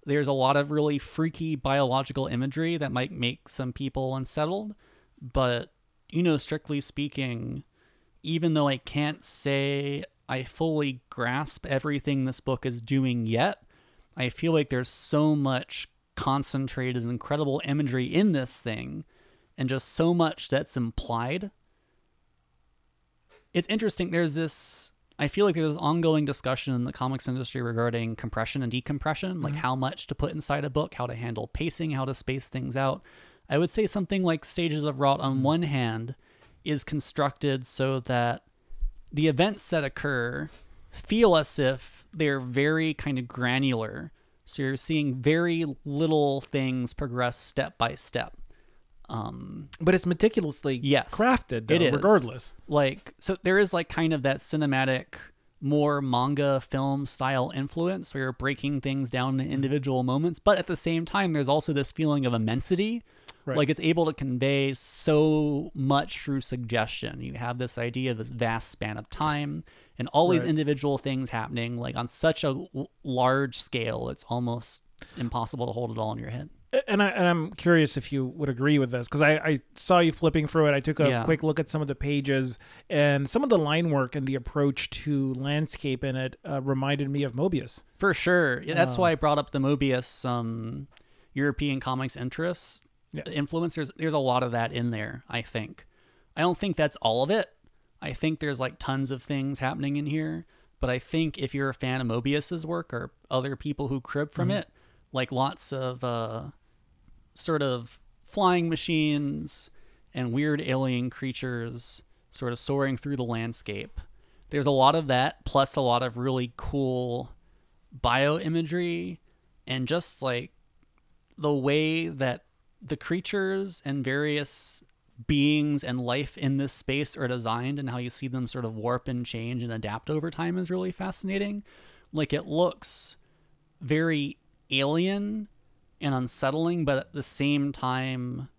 there's a lot of really freaky biological imagery that might make some people unsettled. But, you know, strictly speaking, even though I can't say I fully grasp everything this book is doing yet, I feel like there's so much concentrated, incredible imagery in this thing, and just so much that's implied. It's interesting. There's this. I feel like there's this ongoing discussion in the comics industry regarding compression and decompression, like mm-hmm. how much to put inside a book, how to handle pacing, how to space things out. I would say something like Stages of Rot, on one hand, is constructed so that the events that occur feel as if they're very kind of granular. So you're seeing very little things progress step by step. Um, But it's meticulously Yes, crafted, though, it is. regardless. like so there is like kind of that cinematic more manga film style influence where you're breaking things down in individual moments but at the same time there's also this feeling of immensity Right. like it's able to convey so much through suggestion you have this idea of this vast span of time and all these individual things happening like on such a large scale it's almost impossible to hold it all in your head and I and I'm curious if you would agree with this because I, I saw you flipping through it. I took a Yeah. quick look at some of the pages and some of the line work and the approach to landscape in it uh, reminded me of Moebius. For sure. Yeah, That's Oh. why I brought up the Moebius um, European comics interests Yeah. influence. There's, there's a lot of that in there, I think. I don't think that's all of it. I think there's like tons of things happening in here. But I think if you're a fan of Moebius's work or other people who crib from Mm-hmm. it, like lots of uh, sort of flying machines and weird alien creatures sort of soaring through the landscape. There's a lot of that, plus a lot of really cool bio imagery and just like the way that the creatures and various beings and life in this space are designed and how you see them sort of warp and change and adapt over time is really fascinating. Like it looks very alien and unsettling, but at the same time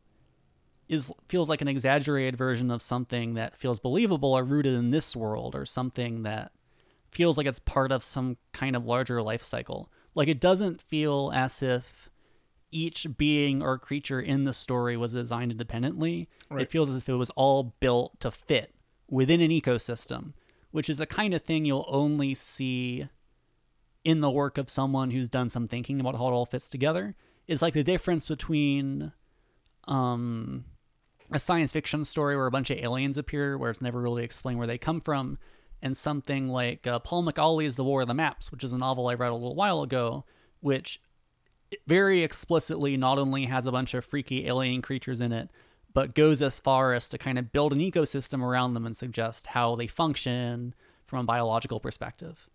is feels like an exaggerated version of something that feels believable or rooted in this world or something that feels like it's part of some kind of larger life cycle. Like it doesn't feel as if each being or creature in the story was designed independently. Right. It feels as if it was all built to fit within an ecosystem, which is the kind of thing you'll only see in the work of someone who's done some thinking about how it all fits together. It's like the difference between um, a science fiction story where a bunch of aliens appear, where it's never really explained where they come from, and something like uh, Paul McAuley's The War of the Maps, which is a novel I read a little while ago, which very explicitly not only has a bunch of freaky alien creatures in it, but goes as far as to kind of build an ecosystem around them and suggest how they function from a biological perspective.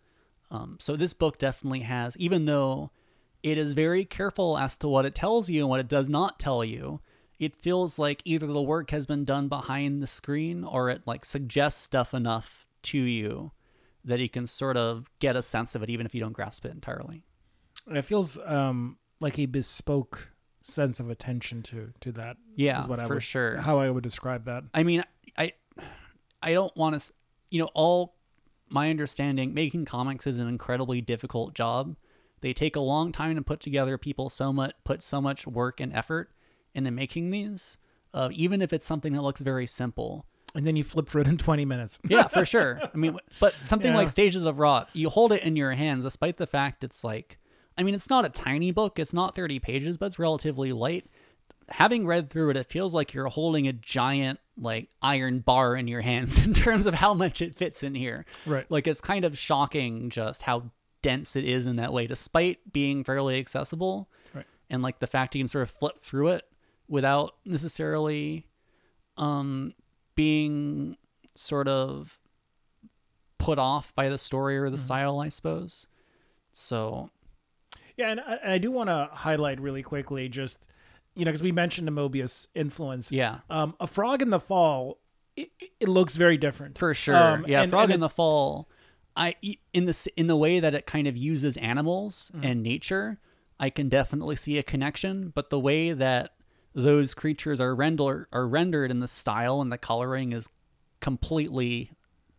Um, so this book definitely has, even though it is very careful as to what it tells you and what it does not tell you, it feels like either the work has been done behind the screen or it like suggests stuff enough to you that you can sort of get a sense of it even if you don't grasp it entirely. It feels um, like a bespoke sense of attention to to that. Yeah, is what I for would, sure. How I would describe that. I mean, I I don't want to, you know, all my understanding, making comics is an incredibly difficult job. They take a long time to put together. People so much put so much work and effort into making these, uh, even if it's something that looks very simple. And then you flip through it in 20 minutes. Yeah, for (laughs) sure. I mean, but something Yeah. like Stages of Rot, you hold it in your hands, despite the fact it's like, I mean, it's not a tiny book. It's not 30 pages, but it's relatively light. Having read through it, it feels like you're holding a giant, like, iron bar in your hands (laughs) in terms of how much it fits in here. Right. Like, it's kind of shocking just how dense it is in that way, despite being fairly accessible. Right. And, like, the fact you can sort of flip through it without necessarily um, being sort of put off by the story or the Mm-hmm. style, I suppose. So, Yeah, and I, and I do want to highlight really quickly just, you know, because we mentioned the Moebius influence. yeah, Um, a Frog in the Fall, it, it looks very different. for sure. Um, yeah, and- Frog and in it- the Fall. I in the in the way that it kind of uses animals and nature, I can definitely see a connection. But the way that those creatures are render are rendered in the style and the coloring is completely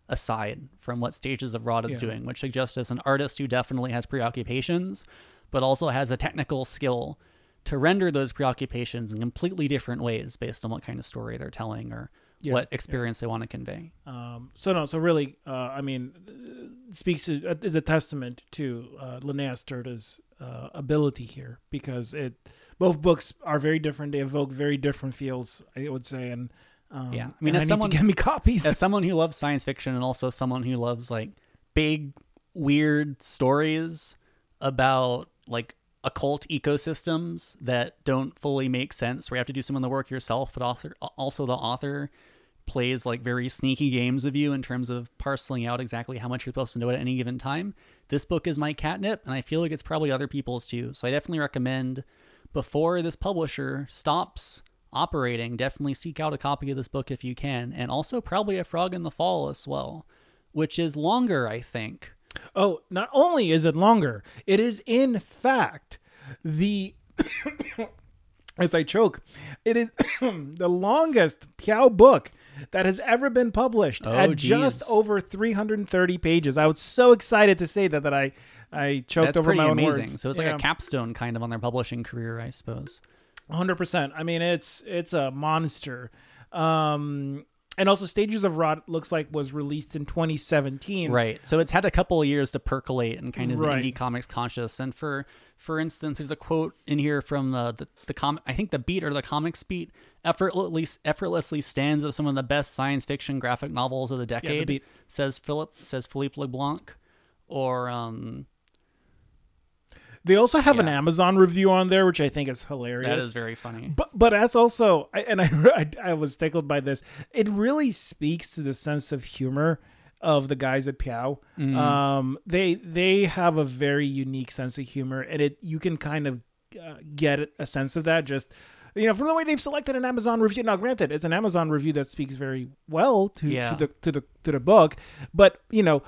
aside from what Stages of Rot is Yeah. doing, which suggests as an artist who definitely has preoccupations, but also has a technical skill to render those preoccupations in completely different ways based on what kind of story they're telling or Yeah, what experience they want to convey. Um, so no, so really, uh, I mean, uh, speaks to uh, is a testament to uh, Linnea Sterte's uh, ability here because it both books are very different. They evoke very different feels, I would say, and um, Yeah. I mean, as need someone- get me copies. as (laughs) someone who loves science fiction and also someone who loves like big weird stories about like occult ecosystems that don't fully make sense where you have to do some of the work yourself but author also the author plays like very sneaky games with you in terms of parceling out exactly how much you're supposed to know at any given time this book is my catnip and i feel like it's probably other people's too so i definitely recommend before this publisher stops operating, definitely seek out a copy of this book if you can, and also probably A Frog in the Fall as well, which is longer, I think. Oh, not only is it longer, it is in fact the (coughs) as I choke, it is (coughs) the longest PEOW book that has ever been published Oh, at just over 330 pages. I was so excited to say that that I I choked That's over my own amazing. words. So it's Yeah. like a capstone kind of on their publishing career, I suppose. Hundred percent. I mean, it's it's a monster. Um, and also, Stages of Rot looks like was released in 2017. Right. So it's had a couple of years to percolate and kind of Right. the indie comics conscious. And for for instance, there's a quote in here from uh, the the com- I think the beat or the comics beat effortlessly effortlessly stands as some of the best science fiction graphic novels of the decade. Beat. Says Philip says Philippe LeBlanc, or um, They also have an Amazon review on there, which I think is hilarious. that is very funny. But but that's also, I, and I, (laughs) I I was tickled by this. It really speaks to the sense of humor of the guys at PEOW. Mm-hmm. Um, they they have a very unique sense of humor, and it you can kind of uh, get a sense of that just. You know, from the way they've selected an Amazon review. Now, granted, it's an Amazon review that speaks very well to, Yeah. to the to the to the book, but you know,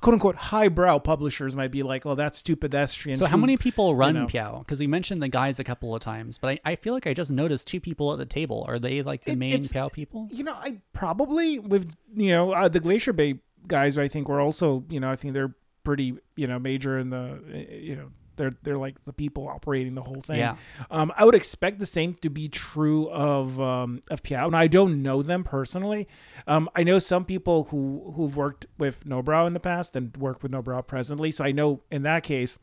quote unquote highbrow publishers might be like, "Oh, that's too pedestrian." So how many people run know. PEOW? Because we mentioned the guys a couple of times, but I, I feel like I just noticed two people at the table. Are they like the It- main PEOW people? you know, I probably with you know uh, the Glacier Bay guys. I think were also you know I think they're pretty you know major in the uh, you know they're they're like the people operating the whole thing. Yeah. Um, I would expect the same to be true of um, of PEOW. Now I don't know them personally. Um, I know some people who who've worked with Nobrow in the past and work with Nobrow presently. So I know in that case.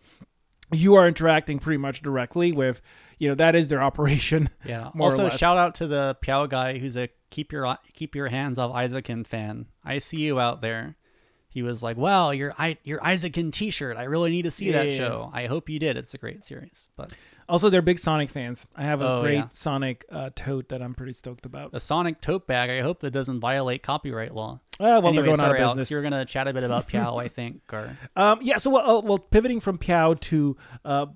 You are interacting pretty much directly with, you know, that is their (laughs) operation. Yeah. also, shout out to the PEOW guy who's a keep your keep your hands off Eizouken fan. I see you out there. He was like, "Wow, your I your Eizouken T-shirt. I really need to see that Yeah. show. I hope you did. It's a great series." But Also, they're big Sonic fans. I have a Oh, great yeah. Sonic uh, tote that I'm pretty stoked about. A Sonic tote bag. I hope that doesn't violate copyright law. Uh, well, anyway, they're going sorry, out of Alex. business. You were gonna chat a bit about PEOW, I think. (laughs) Or Um, yeah. So, well, uh, well, pivoting from PEOW to uh,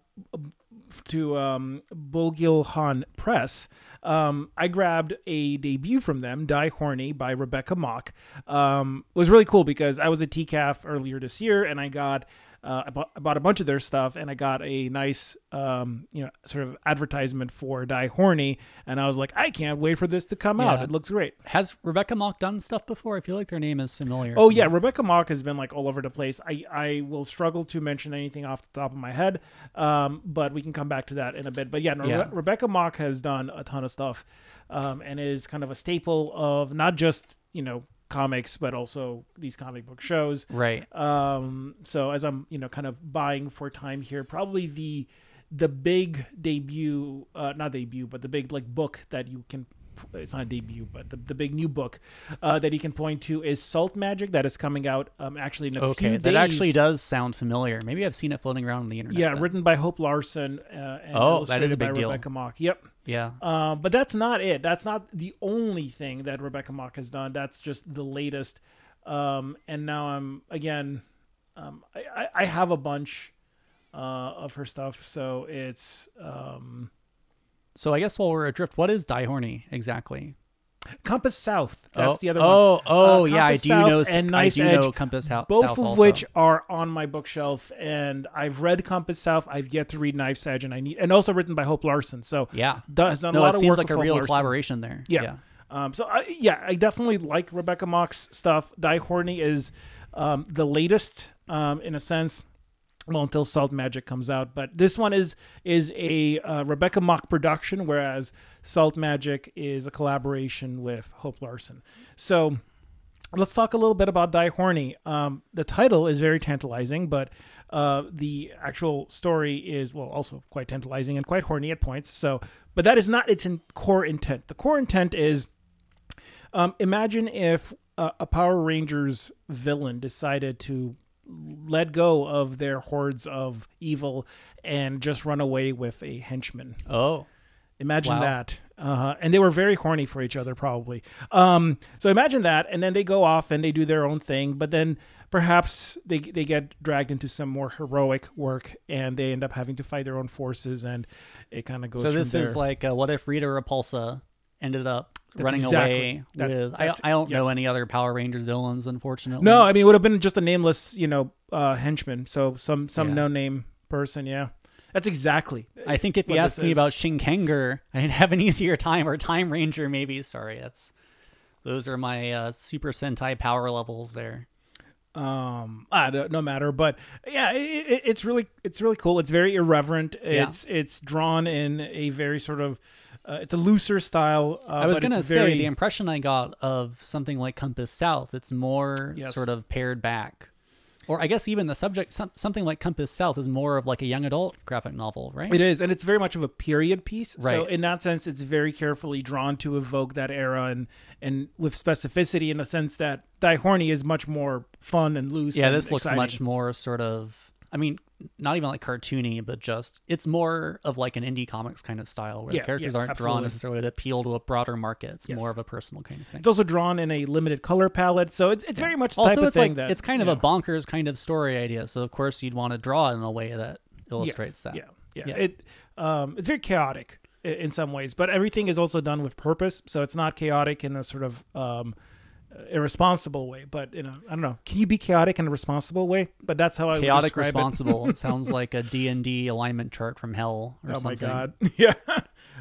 to um, Bulgilhan Press, um, I grabbed a debut from them, Die Horny by Rebecca Mock. Um, it was really cool because I was at TCAF earlier this year and I got. Uh, I, bought, I bought a bunch of their stuff and I got a nice, um, you know, sort of advertisement for Die Horny, and I was like, I can't wait for this to come out. It looks great. has Rebecca Mock done stuff before? I feel like their name is familiar. Oh yeah, Rebecca Mock has been like all over the place. I I will struggle to mention anything off the top of my head, um, but we can come back to that in a bit. But yeah, no, Yeah. Rebe- Rebecca Mock has done a ton of stuff, um, and is kind of a staple of not just you know comics but also these comic book shows. Right. Um, so as I'm you know kind of buying for time here, probably the the big debut, uh, not debut, but the big like book that you can. It's not a debut, but the, the big new book uh, that you can point to is Salt Magic that is coming out um, actually in a few Okay, days. that actually does sound familiar. Maybe I've seen it floating around on the internet. yeah, then. written by Hope Larson. Uh, and Oh, that is a illustrated by big deal. Rebecca Mock. Yep. Yeah. Um, but that's not it. That's not the only thing that Rebecca Mock has done. That's just the latest. Um, and now I'm again, um, I, I, I have a bunch uh, of her stuff. So it's um, So I guess while we're adrift, what is Die Horny exactly? Compass South. That's oh, the other oh, one. Oh, Uh, yeah, I do South know. and I do Edge, know Compass South. both South of also. which are on my bookshelf, and I've read Compass South. I've yet to read Knife's Edge, and I need, and also written by Hope Larson. So Yeah. does done a No, lot it of seems work like a Hope real Larson. collaboration there. Yeah. Um, so I, yeah, I definitely like Rebecca Mock's stuff. Die Horny is um, the latest um, in a sense. Well, until Salt Magic comes out, but this one is is a uh, Rebecca Mock production, whereas Salt Magic is a collaboration with Hope Larson. So let's talk a little bit about Die Horny. Um, the title is very tantalizing, but uh, the actual story is well also quite tantalizing and quite horny at points. So, but that is not its in core intent. The core intent is um, imagine if a Power Rangers villain decided to let go of their hordes of evil and just run away with a henchman. Oh. Imagine Wow. that. Uh, and they were very horny for each other, probably. Um, so imagine that, and then they go off and they do their own thing, but then perhaps they they get dragged into some more heroic work, and they end up having to fight their own forces, and it kind of goes. So this is like, uh, what if Rita Repulsa ended up That's running exactly- away that- with? I, that's- I don't know any other Power Rangers villains, unfortunately. no, I mean it would have been just a nameless, you know, uh, henchman. So some some Yeah. no name person. Yeah, that's exactly. I think if you what asked this me is. about Shinkenger, I'd have an (laughs) easier time, or Time Ranger, maybe. Sorry, that's those are my uh, Super Sentai power levels there. Um ah, no, no matter but yeah it, it, it's really it's really cool it's very irreverent Yeah. it's it's drawn in a very sort of uh, it's a looser style uh, I was but gonna say very, the impression I got of something like Compass South, it's more Yes. sort of pared back, or I guess even the subject, some, something like Compass South, is more of like a young adult graphic novel, right? it is and it's very much of a period piece Right. so in that sense it's very carefully drawn to evoke that era and and with specificity in the sense that die horny is much more fun and loose yeah, and this looks much more sort of. I mean, not even like cartoony, but just it's more of like an indie comics kind of style where Yeah, the characters yeah, aren't absolutely. drawn necessarily to appeal to a broader market. It's Yes. more of a personal kind of thing. it's also drawn in a limited color palette so it's, it's very much the also, type of thing like that it's kind of a bonkers kind of story idea. So of course you'd want to draw it in a way that illustrates that. Yeah, yeah. Yeah. It um, it's very chaotic in some ways, but everything is also done with purpose. So it's not chaotic in a sort of um, irresponsible way. But you know, I don't know. Can you be chaotic in a responsible way? But that's how I Chaotic responsible (laughs) sounds like a D and D alignment chart from hell or Oh something. my god! (laughs) Yeah,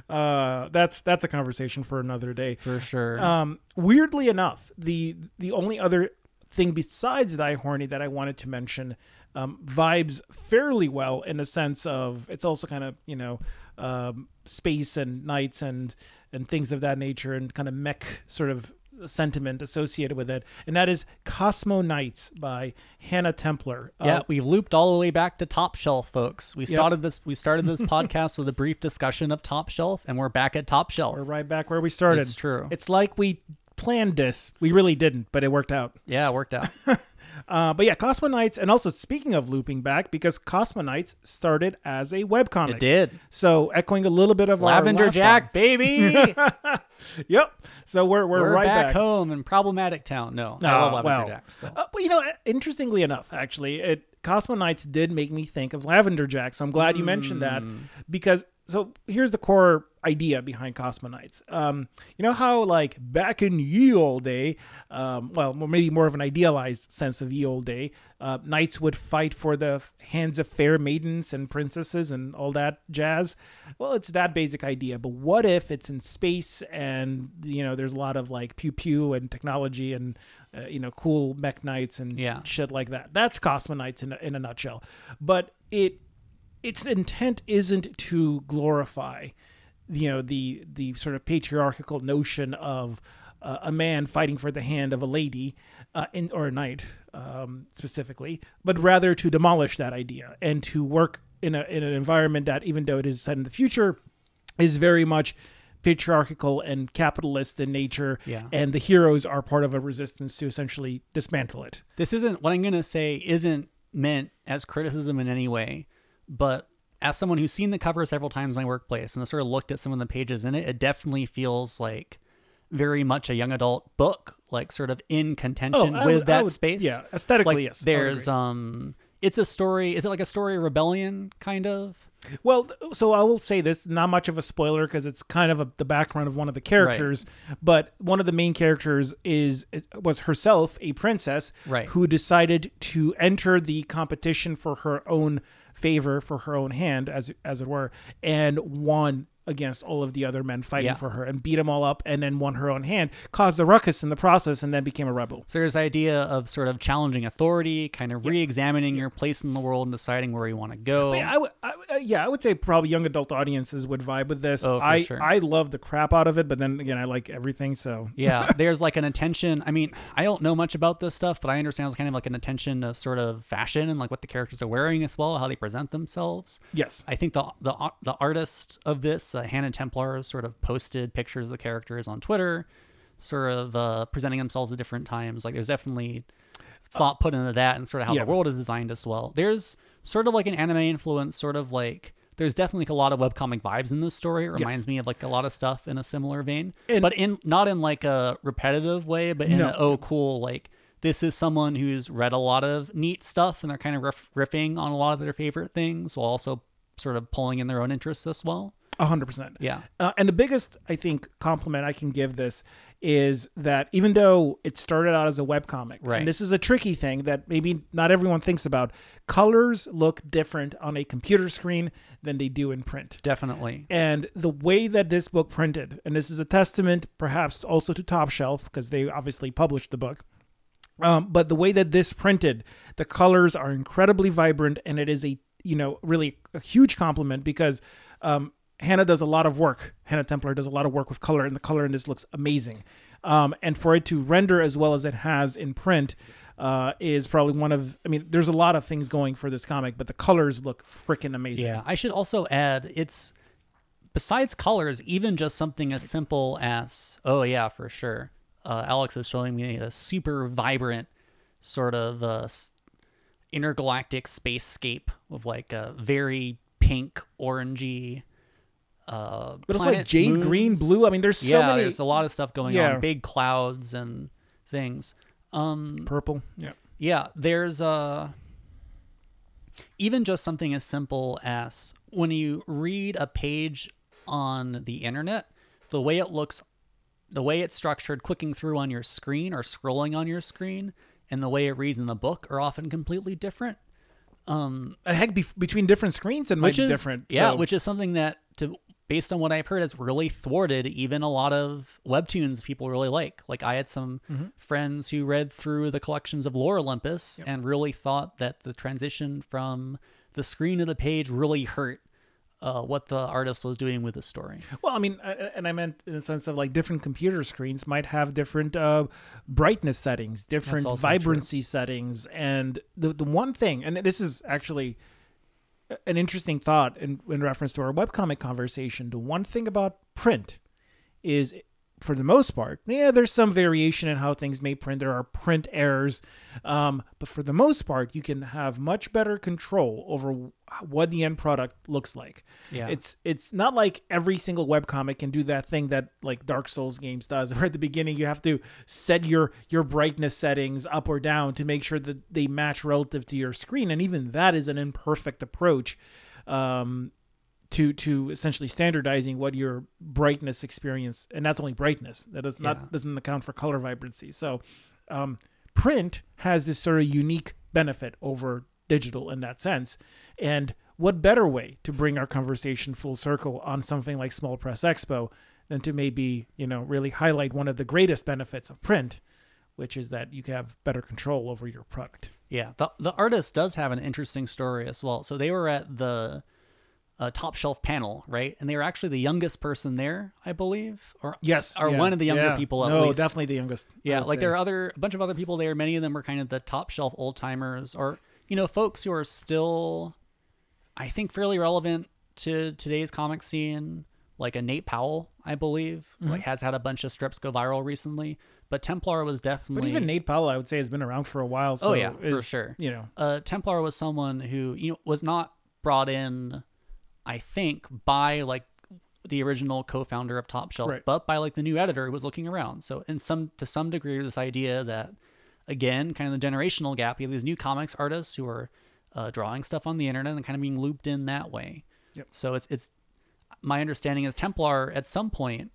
uh, that's that's a conversation for another day. For sure. Um, weirdly enough, the the only other thing besides Die Horny that I wanted to mention um, vibes fairly well in the sense of it's also kind of you know um, space and nights and and things of that nature and kind of mech sort of sentiment associated with it, and that is Cosmo Knights by Hannah Templer. Uh, yeah, we've looped all the way back to Top Shelf, folks. We Yep. started this. We started this (laughs) podcast with a brief discussion of Top Shelf, and we're back at Top Shelf. we're right back where we started. It's true. It's like we planned this. We really didn't, but it worked out. yeah, it worked out. (laughs) Uh, but yeah, Cosmo Knights, and also speaking of looping back, because Cosmo Knights started as a webcomic. it did. So echoing a little bit of Lavender Jack, one. baby. (laughs) (laughs) Yep. So we're we're, we're right back, back. home in problematic town. No, I Oh, love Lavender well. Jack still. Uh, but you know, interestingly enough, actually, it Cosmo Knights did make me think of Lavender Jack. So I'm glad you mentioned that Hmm. because so here's the core idea behind Cosmo Knights. Um, you know how like back in ye old day, um, well, maybe more of an idealized sense of ye old day, uh, knights would fight for the hands of fair maidens and princesses and all that jazz. Well, it's that basic idea. But what if it's in space and you know there's a lot of like pew pew and technology and uh, you know cool mech knights and Yeah. shit like that? That's Cosmo Knights in a, in a nutshell. But it its intent isn't to glorify you know the the sort of patriarchal notion of uh, a man fighting for the hand of a lady uh, in, or a knight um, specifically but rather to demolish that idea and to work in a in an environment that even though it is set in the future is very much patriarchal and capitalist in nature Yeah. and the heroes are part of a resistance to essentially dismantle it this isn't what I'm going to say isn't meant as criticism in any way, but as someone who's seen the cover several times in my workplace and I sort of looked at some of the pages in it, it definitely feels like very much a young adult book, like sort of in contention Oh, with would- that would- space. yeah, aesthetically, like yes, There's um it's a story. Is it like a story of rebellion, kind of? Well, so I will say this, not much of a spoiler because it's kind of a, the background of one of the characters, but one of the main characters is was herself a princess Right. who decided to enter the competition for her own favor, for her own hand, as as it were, and won against all of the other men fighting Yeah. for her and beat them all up and then won her own hand, caused a ruckus in the process, and then became a rebel. So there's the idea of sort of challenging authority, kind of re-examining your place in the world and deciding where you want to go. Yeah, I would, uh, yeah, I would say probably young adult audiences would vibe with this. Oh, I, sure. I love the crap out of it, but then again, I like everything. So yeah, (laughs) there's like an attention. I mean, I don't know much about this stuff, but I understand it's kind of like an attention to sort of fashion and like what the characters are wearing as well, how they present themselves. yes, I think the the the artist of this, uh, Hannah Templer, sort of posted pictures of the characters on Twitter, sort of uh, presenting themselves at different times. Like there's definitely thought put into that and sort of how yeah. the world is designed as well. There's sort of like an anime influence, sort of like there's definitely like a lot of webcomic vibes in this story. It reminds me of like a lot of stuff in a similar vein, And- but in not in like a repetitive way, but in No. a oh cool like. This is someone who's read a lot of neat stuff and they're kind of riff- riffing on a lot of their favorite things while also sort of pulling in their own interests as well. a hundred percent. Yeah. Uh, and the biggest, I think, compliment I can give this is that even though it started out as a webcomic, Right. and this is a tricky thing that maybe not everyone thinks about, colors look different on a computer screen than they do in print. Definitely. And the way that this book printed, and this is a testament perhaps also to Top Shelf because they obviously published the book. Um, but the way that this printed, the colors are incredibly vibrant, and it is a you know really a huge compliment because um, Hannah does a lot of work. Hannah Templer does a lot of work with color, and the color in this looks amazing. Um, and for it to render as well as it has in print uh, is probably one of. I mean, there's a lot of things going for this comic, but the colors look freaking amazing. Yeah. I should also add it's besides colors, even just something as simple as oh yeah, for sure. Uh, Alex is showing me a super vibrant sort of uh, intergalactic spacescape with like a very pink, orangey. Uh, But it's like jade moons. green, blue. I mean, there's so yeah, many there's a lot of stuff going Yeah. on. Big clouds and things. Um, purple. Yeah. yeah, there's uh even just something as simple as when you read a page on the internet, the way it looks the way it's structured clicking through on your screen or scrolling on your screen and the way it reads in the book are often completely different. Um heck, be- between different screens, it might which be is different. Yeah, so- which is something that to based on what I've heard has really thwarted even a lot of webtoons people really like. Like I had some Mm-hmm. friends who read through the collections of Lore Olympus and really thought that the transition from the screen to the page really hurt uh, what the artist was doing with the story. Well, I mean, and I meant in the sense of like different computer screens might have different uh, brightness settings, different vibrancy settings, and the the one thing, and this is actually an interesting thought in, in reference to our webcomic conversation. The one thing about print is, for the most part, yeah, there's some variation in how things may print. There are print errors, um, but for the most part, you can have much better control over what the end product looks like. Yeah. It's it's not like every single webcomic can do that thing that like Dark Souls games does, (laughs) where at the beginning you have to set your your brightness settings up or down to make sure that they match relative to your screen, and even that is an imperfect approach. Um, to to essentially standardizing what your brightness experience and that's only brightness that does Yeah. not doesn't account for color vibrancy so um, print has this sort of unique benefit over digital in that sense and what better way to bring our conversation full circle on something like small press expo than to maybe you know really highlight one of the greatest benefits of print which is that you have better control over your product Yeah, the the artist does have an interesting story as well. So they were at the uh, top shelf panel, right? And they were actually the youngest person there, I believe, or yes or yeah, one of the younger yeah. people at no least. definitely the youngest Yeah, like say. there are other a bunch of other people there. Many of them were kind of the top shelf old timers, or you know, folks who are still, I think, fairly relevant to today's comic scene. Like a Nate Powell, I believe, Mm-hmm. like has had a bunch of strips go viral recently. But Templer was definitely. But even Nate Powell, I would say, has been around for a while. So Oh, yeah, for sure. You know, uh, Templer was someone who you know was not brought in, I think, by like the original co-founder of Top Shelf, Right. but by like the new editor who was looking around. So, in some to some degree, this idea that again, kind of the generational gap, you have these new comics artists who are uh, drawing stuff on the internet and kind of being looped in that way. Yep. So it's it's my understanding is Templer at some point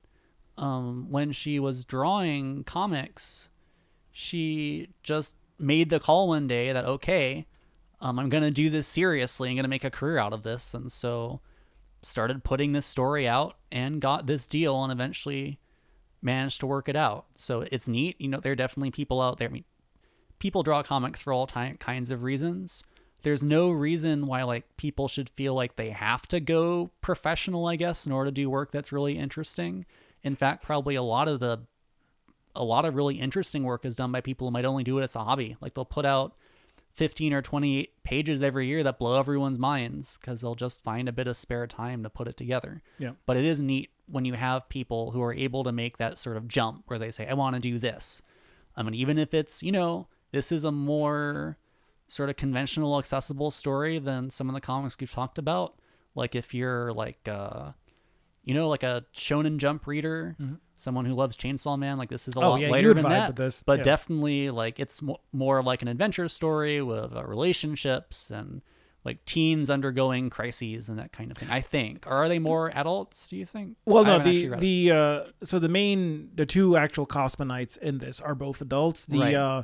um, when she was drawing comics, she just made the call one day that okay, um, I'm gonna do this seriously. I'm gonna make a career out of this, and so started putting this story out and got this deal, and eventually managed to work it out. So it's neat. You know, there are definitely people out there. I mean, people draw comics for all ty- kinds of reasons. There's no reason why like people should feel like they have to go professional, I guess, in order to do work that's really interesting. In fact, probably a lot of the a lot of really interesting work is done by people who might only do it as a hobby. Like they'll put out 15 or 28 pages every year that blow everyone's minds because they'll just find a bit of spare time to put it together. Yeah. But it is neat when you have people who are able to make that sort of jump where they say, I want to do this. I mean, even if it's, you know, this is a more sort of conventional, accessible story than some of the comics we've talked about. Like if you're like, uh, you know, like a Shonen Jump reader, someone who loves Chainsaw Man, like this is a. Oh, lot yeah, lighter than that. with this. But Yeah. definitely, like it's mo- more like an adventure story with uh, relationships and like teens undergoing crises and that kind of thing. I think. Or are they more adults? Do you think? Well, no, the actually read it. the uh, so the main the two actual Cosmo Knights in this are both adults. The Right. uh,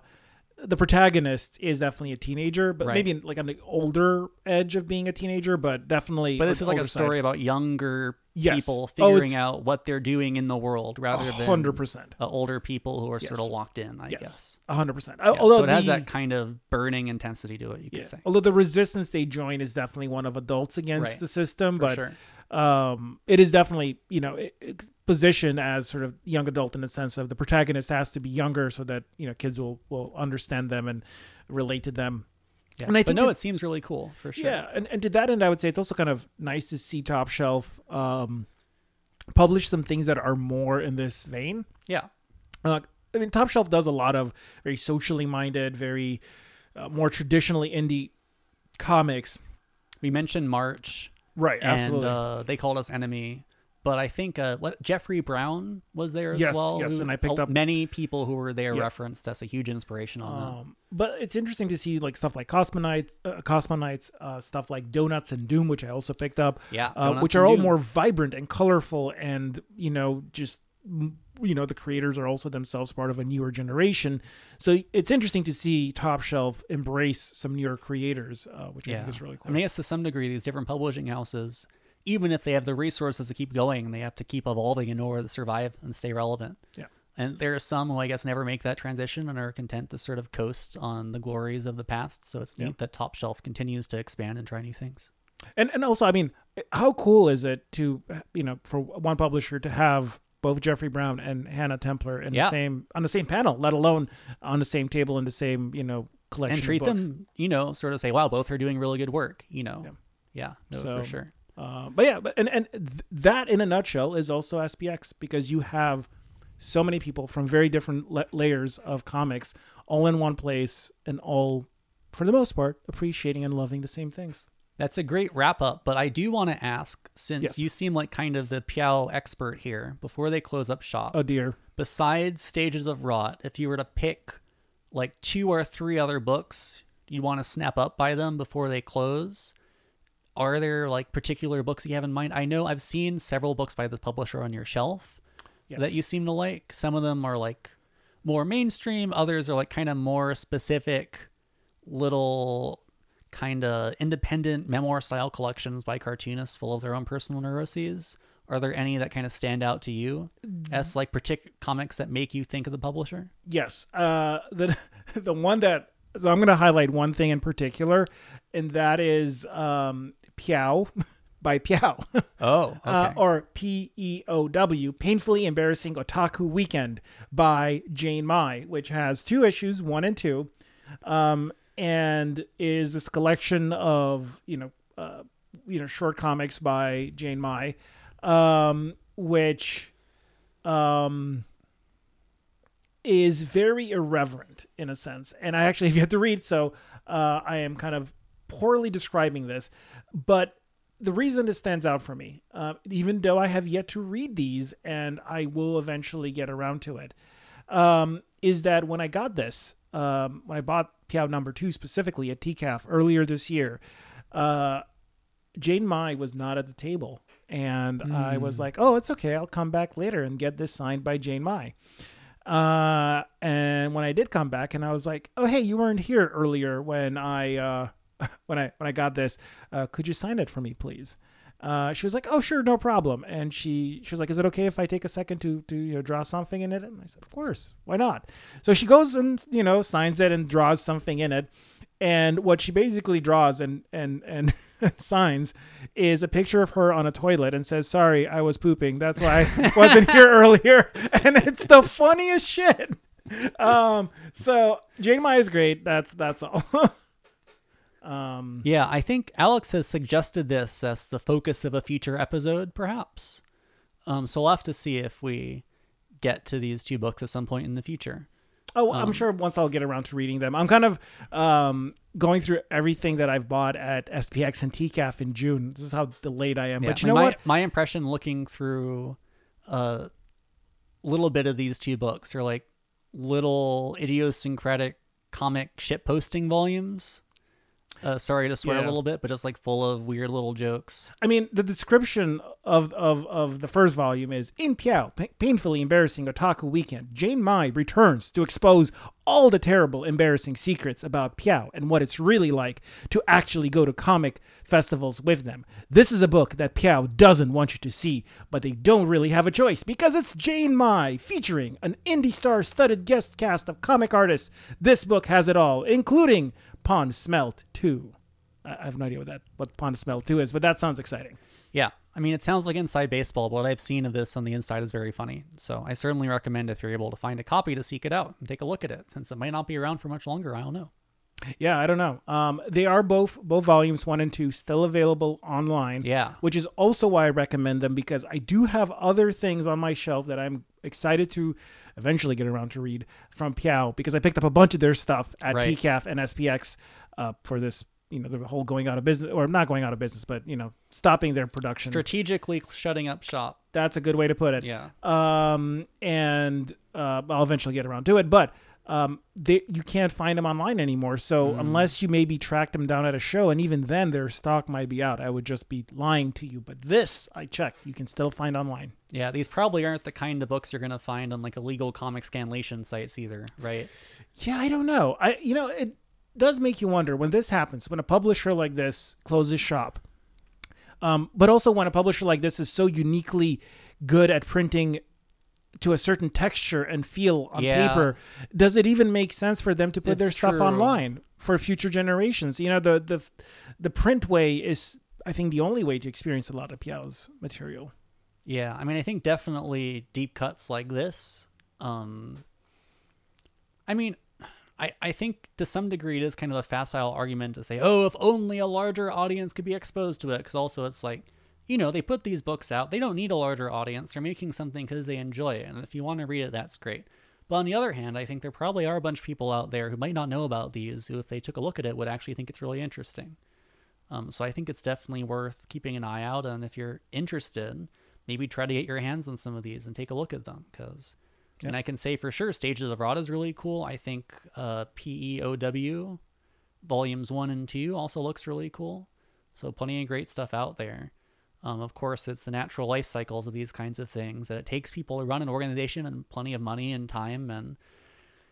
the protagonist is definitely a teenager, but Right. maybe like on the older edge of being a teenager, but definitely. But this is like a older side. story about younger Yes. people Oh, figuring it's- out what they're doing in the world rather than hundred percent. uh, older people who are sort of locked in. I Yes, guess. hundred percent. Yeah, Although so it has that kind of burning intensity to it. You could yeah. say. Although the resistance they join is definitely one of adults against Right. the system, For but sure. um, it is definitely you know it, positioned as sort of young adult in the sense of the protagonist has to be younger so that you know kids will will understand them and relate to them. Yeah. and I but think no, that- it seems really cool for sure. Yeah, and, and to that end, I would say it's also kind of nice to see Top Shelf um, publish some things that are more in this vein. Yeah. Uh, I mean, Top Shelf does a lot of very socially minded, very uh, more traditionally indie comics. We mentioned March, Right, and absolutely. uh, they called us enemy. But I think uh, what Jeffrey Brown was there as Yes, well. yes, who- and I picked up- many people who were there Yeah. referenced as a huge inspiration on. Um, but it's interesting to see like stuff like Cosmo Knights, uh, Cosmo Knights, uh, stuff like Donuts and Doom, which I also picked up. Yeah, uh, which are all Doom. more vibrant and colorful, and you know, just you know, the creators are also themselves part of a newer generation. So it's interesting to see Top Shelf embrace some newer creators, uh, which I think is really cool. I mean, I guess to some degree, these different publishing houses, even if they have the resources to keep going, they have to keep evolving in order to survive and stay relevant. Yeah. And there are some who I guess never make that transition and are content to sort of coast on the glories of the past. So it's neat Yeah. that Top Shelf continues to expand and try new things. And and also, I mean, how cool is it to you know for one publisher to have both Jeffrey Brown and Hannah Templer in Yeah. the same on the same panel, let alone on the same table in the same you know collection and treat them, you know, sort of say, wow, both are doing really good work, you know. Yeah. Yeah, no, So- for sure. Uh, but yeah, but and and th- that in a nutshell is also SPX because you have so many people from very different la- layers of comics all in one place and all, for the most part, appreciating and loving the same things. That's a great wrap up, but I do want to ask since Yes. you seem like kind of the PEOW expert here, before they close up shop, Oh dear. besides Stages of Rot, if you were to pick like two or three other books you want to snap up by them before they close, are there like particular books you have in mind? I know I've seen several books by this publisher on your shelf Yes. that you seem to like. Some of them are like more mainstream, others are like kind of more specific little kind of independent memoir style collections by cartoonists full of their own personal neuroses. Are there any that kind of stand out to you as like particular comics that make you think of the publisher? Yes. Uh, (laughs) the the one that so I'm going to highlight one thing in particular, and that is um, PEOW (laughs) by PEOW, Oh, (laughs) okay. uh, or P E O W, Painfully Embarrassing Otaku Weekend by Jane Mai, which has two issues, one and two, um, and is this collection of you know uh, you know short comics by Jane Mai, um, which um is very irreverent in a sense. And I actually have yet to read, so uh, I am kind of poorly describing this. But the reason this stands out for me, uh, even though I have yet to read these and I will eventually get around to it, um, is that when I got this, um, when I bought PEOW number two specifically at TCAF earlier this year, uh, Jane Mai was not at the table, and I was like, "Oh, it's okay. I'll come back later and get this signed by Jane Mai." Uh, and when I did come back, and I was like, "Oh, hey, you weren't here earlier when I uh, (laughs) when I when I got this. Uh, could you sign it for me, please?" Uh, she was like, "Oh, sure, no problem." And she she was like, "Is it okay if I take a second to to you know draw something in it?" And I said, "Of course, why not?" So she goes and you know signs it and draws something in it. And what she basically draws and and and (laughs) signs is a picture of her on a toilet and says, "Sorry, I was pooping. That's why I (laughs) wasn't here earlier." And it's the funniest shit. Um, so Jane Mai is great. That's that's all. Um, Yeah, I think Alex has suggested this as the focus of a future episode, perhaps. Um, so we'll have to see if we get to these two books at some point in the future. Oh, I'm sure once I'll get around to reading them. I'm kind of um, going through everything that I've bought at SPX and TCAF in June. This is how delayed I am. Yeah, but you know my, what? My impression looking through a little bit of these two books are like little idiosyncratic comic shit posting volumes. Uh, sorry to swear Yeah. a little bit, but just like full of weird little jokes. I mean, the description of, of, of the first volume is In PEOW, pa- painfully embarrassing otaku weekend, Jane Mai returns to expose all the terrible, embarrassing secrets about PEOW and what it's really like to actually go to comic festivals with them. This is a book that PEOW doesn't want you to see, but they don't really have a choice because it's Jane Mai featuring an indie star studded guest cast of comic artists. This book has it all, including Pond Smelt 2. I have no idea what that what Pond Smelt 2 is, but that sounds exciting. Yeah, I mean, it sounds like Inside Baseball, but what I've seen of this on the inside is very funny. So I certainly recommend if you're able to find a copy to seek it out and take a look at it, since it might not be around for much longer. I don't know. Yeah, I don't know. Um, they are both both volumes one and two still available online. Yeah. which is also why I recommend them because I do have other things on my shelf that I'm excited to eventually get around to read from PEOW because I picked up a bunch of their stuff at Right. TCAF and SPX uh, for this. You know, the whole going out of business, or not going out of business, but you know, stopping their production. Strategically shutting up shop. That's a good way to put it. Yeah. Um, and uh, I'll eventually get around to it, but um, they, you can't find them online anymore. So unless you maybe track them down at a show, and even then their stock might be out, I would just be lying to you. But this, I checked, you can still find online. Yeah, these probably aren't the kind of books you're going to find on like illegal comic scanlation sites either, right? Yeah, I don't know. I you know it does make you wonder when this happens when a publisher like this closes shop. Um, but also when a publisher like this is so uniquely good at printing to a certain texture and feel on Yeah. paper, does it even make sense for them to put their stuff true. online for future generations? You know, the the the print way is I think the only way to experience a lot of PEOW's material. Yeah, I mean, I think definitely deep cuts like this. Um, I mean, I, I think to some degree it is kind of a facile argument to say, oh, if only a larger audience could be exposed to it. Because also it's like, you know, they put these books out. They don't need a larger audience. They're making something because they enjoy it. And if you want to read it, that's great. But on the other hand, I think there probably are a bunch of people out there who might not know about these, who, if they took a look at it, would actually think it's really interesting. Um, so I think it's definitely worth keeping an eye out. And if you're interested, maybe try to get your hands on some of these and take a look at them. Because, and I can say for sure, Stages of Rot is really cool. I think uh, PEOW volumes one and two also looks really cool. So plenty of great stuff out there. Um, of course, it's the natural life cycles of these kinds of things that it takes people to run an organization and plenty of money and time. And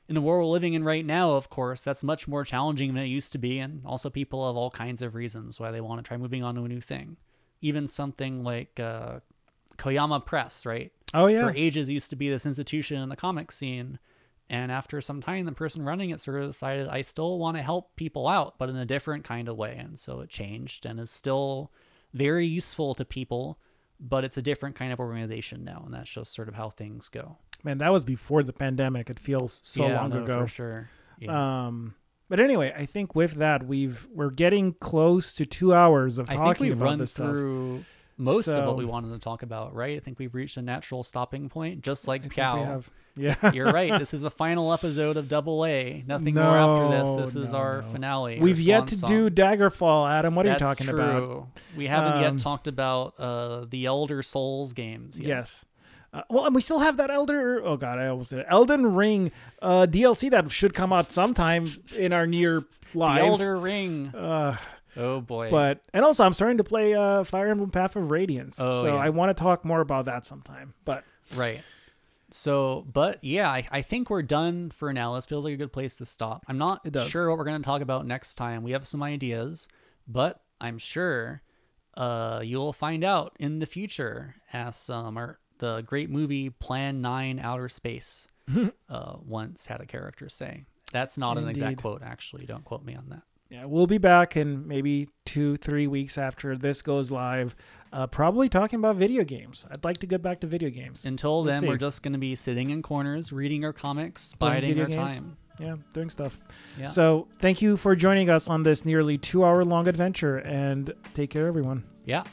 in the world we're living in right now, of course, that's much more challenging than it used to be. And also, people have all kinds of reasons why they want to try moving on to a new thing. Even something like uh, Koyama Press, right? Oh yeah, for ages used to be this institution in the comic scene. And after some time, the person running it sort of decided, I still want to help people out, but in a different kind of way. And so it changed and is still very useful to people, but it's a different kind of organization now. And that's just sort of how things go. man, that was before the pandemic. It feels so yeah, long no, ago. For sure. Yeah. Um, but anyway, I think with that we've we're getting close to two hours of I talking think we've about run this stuff. Most of what we wanted to talk about, right? I think we've reached a natural stopping point, just like I PEOW. yeah, You're right. This is the final episode of Double A. Nothing more after this. No, This is no, our no. finale. We've yet to song. do Daggerfall, Adam. What are you talking true. about? We haven't Um, yet talked about uh, the Elder Souls games. Yet. Yes. Uh, well, and we still have that Elder. Oh God, I almost did it. Elden Ring uh, DLC that should come out sometime in our near The lives. Elder Ring. Uh, Oh boy. but and also, I'm starting to play uh, Fire Emblem Path of Radiance, Oh, so yeah. I want to talk more about that sometime. But Right. So, but yeah, I, I think we're done for now. This feels like a good place to stop. I'm not sure what we're going to talk about next time. We have some ideas, but I'm sure uh, you'll find out in the future as um, our, the great movie Plan 9 Outer Space (laughs) uh, once had a character say. That's not an exact quote, actually. Don't quote me on that. Yeah, we'll be back in maybe two, three weeks after this goes live, uh, probably talking about video games. I'd like to get back to video games. Until We'll then, see. we're just going to be sitting in corners, reading our comics, biding our games. time. Yeah, doing stuff. Yeah. So thank you for joining us on this nearly two hour long adventure, and take care, everyone. yeah.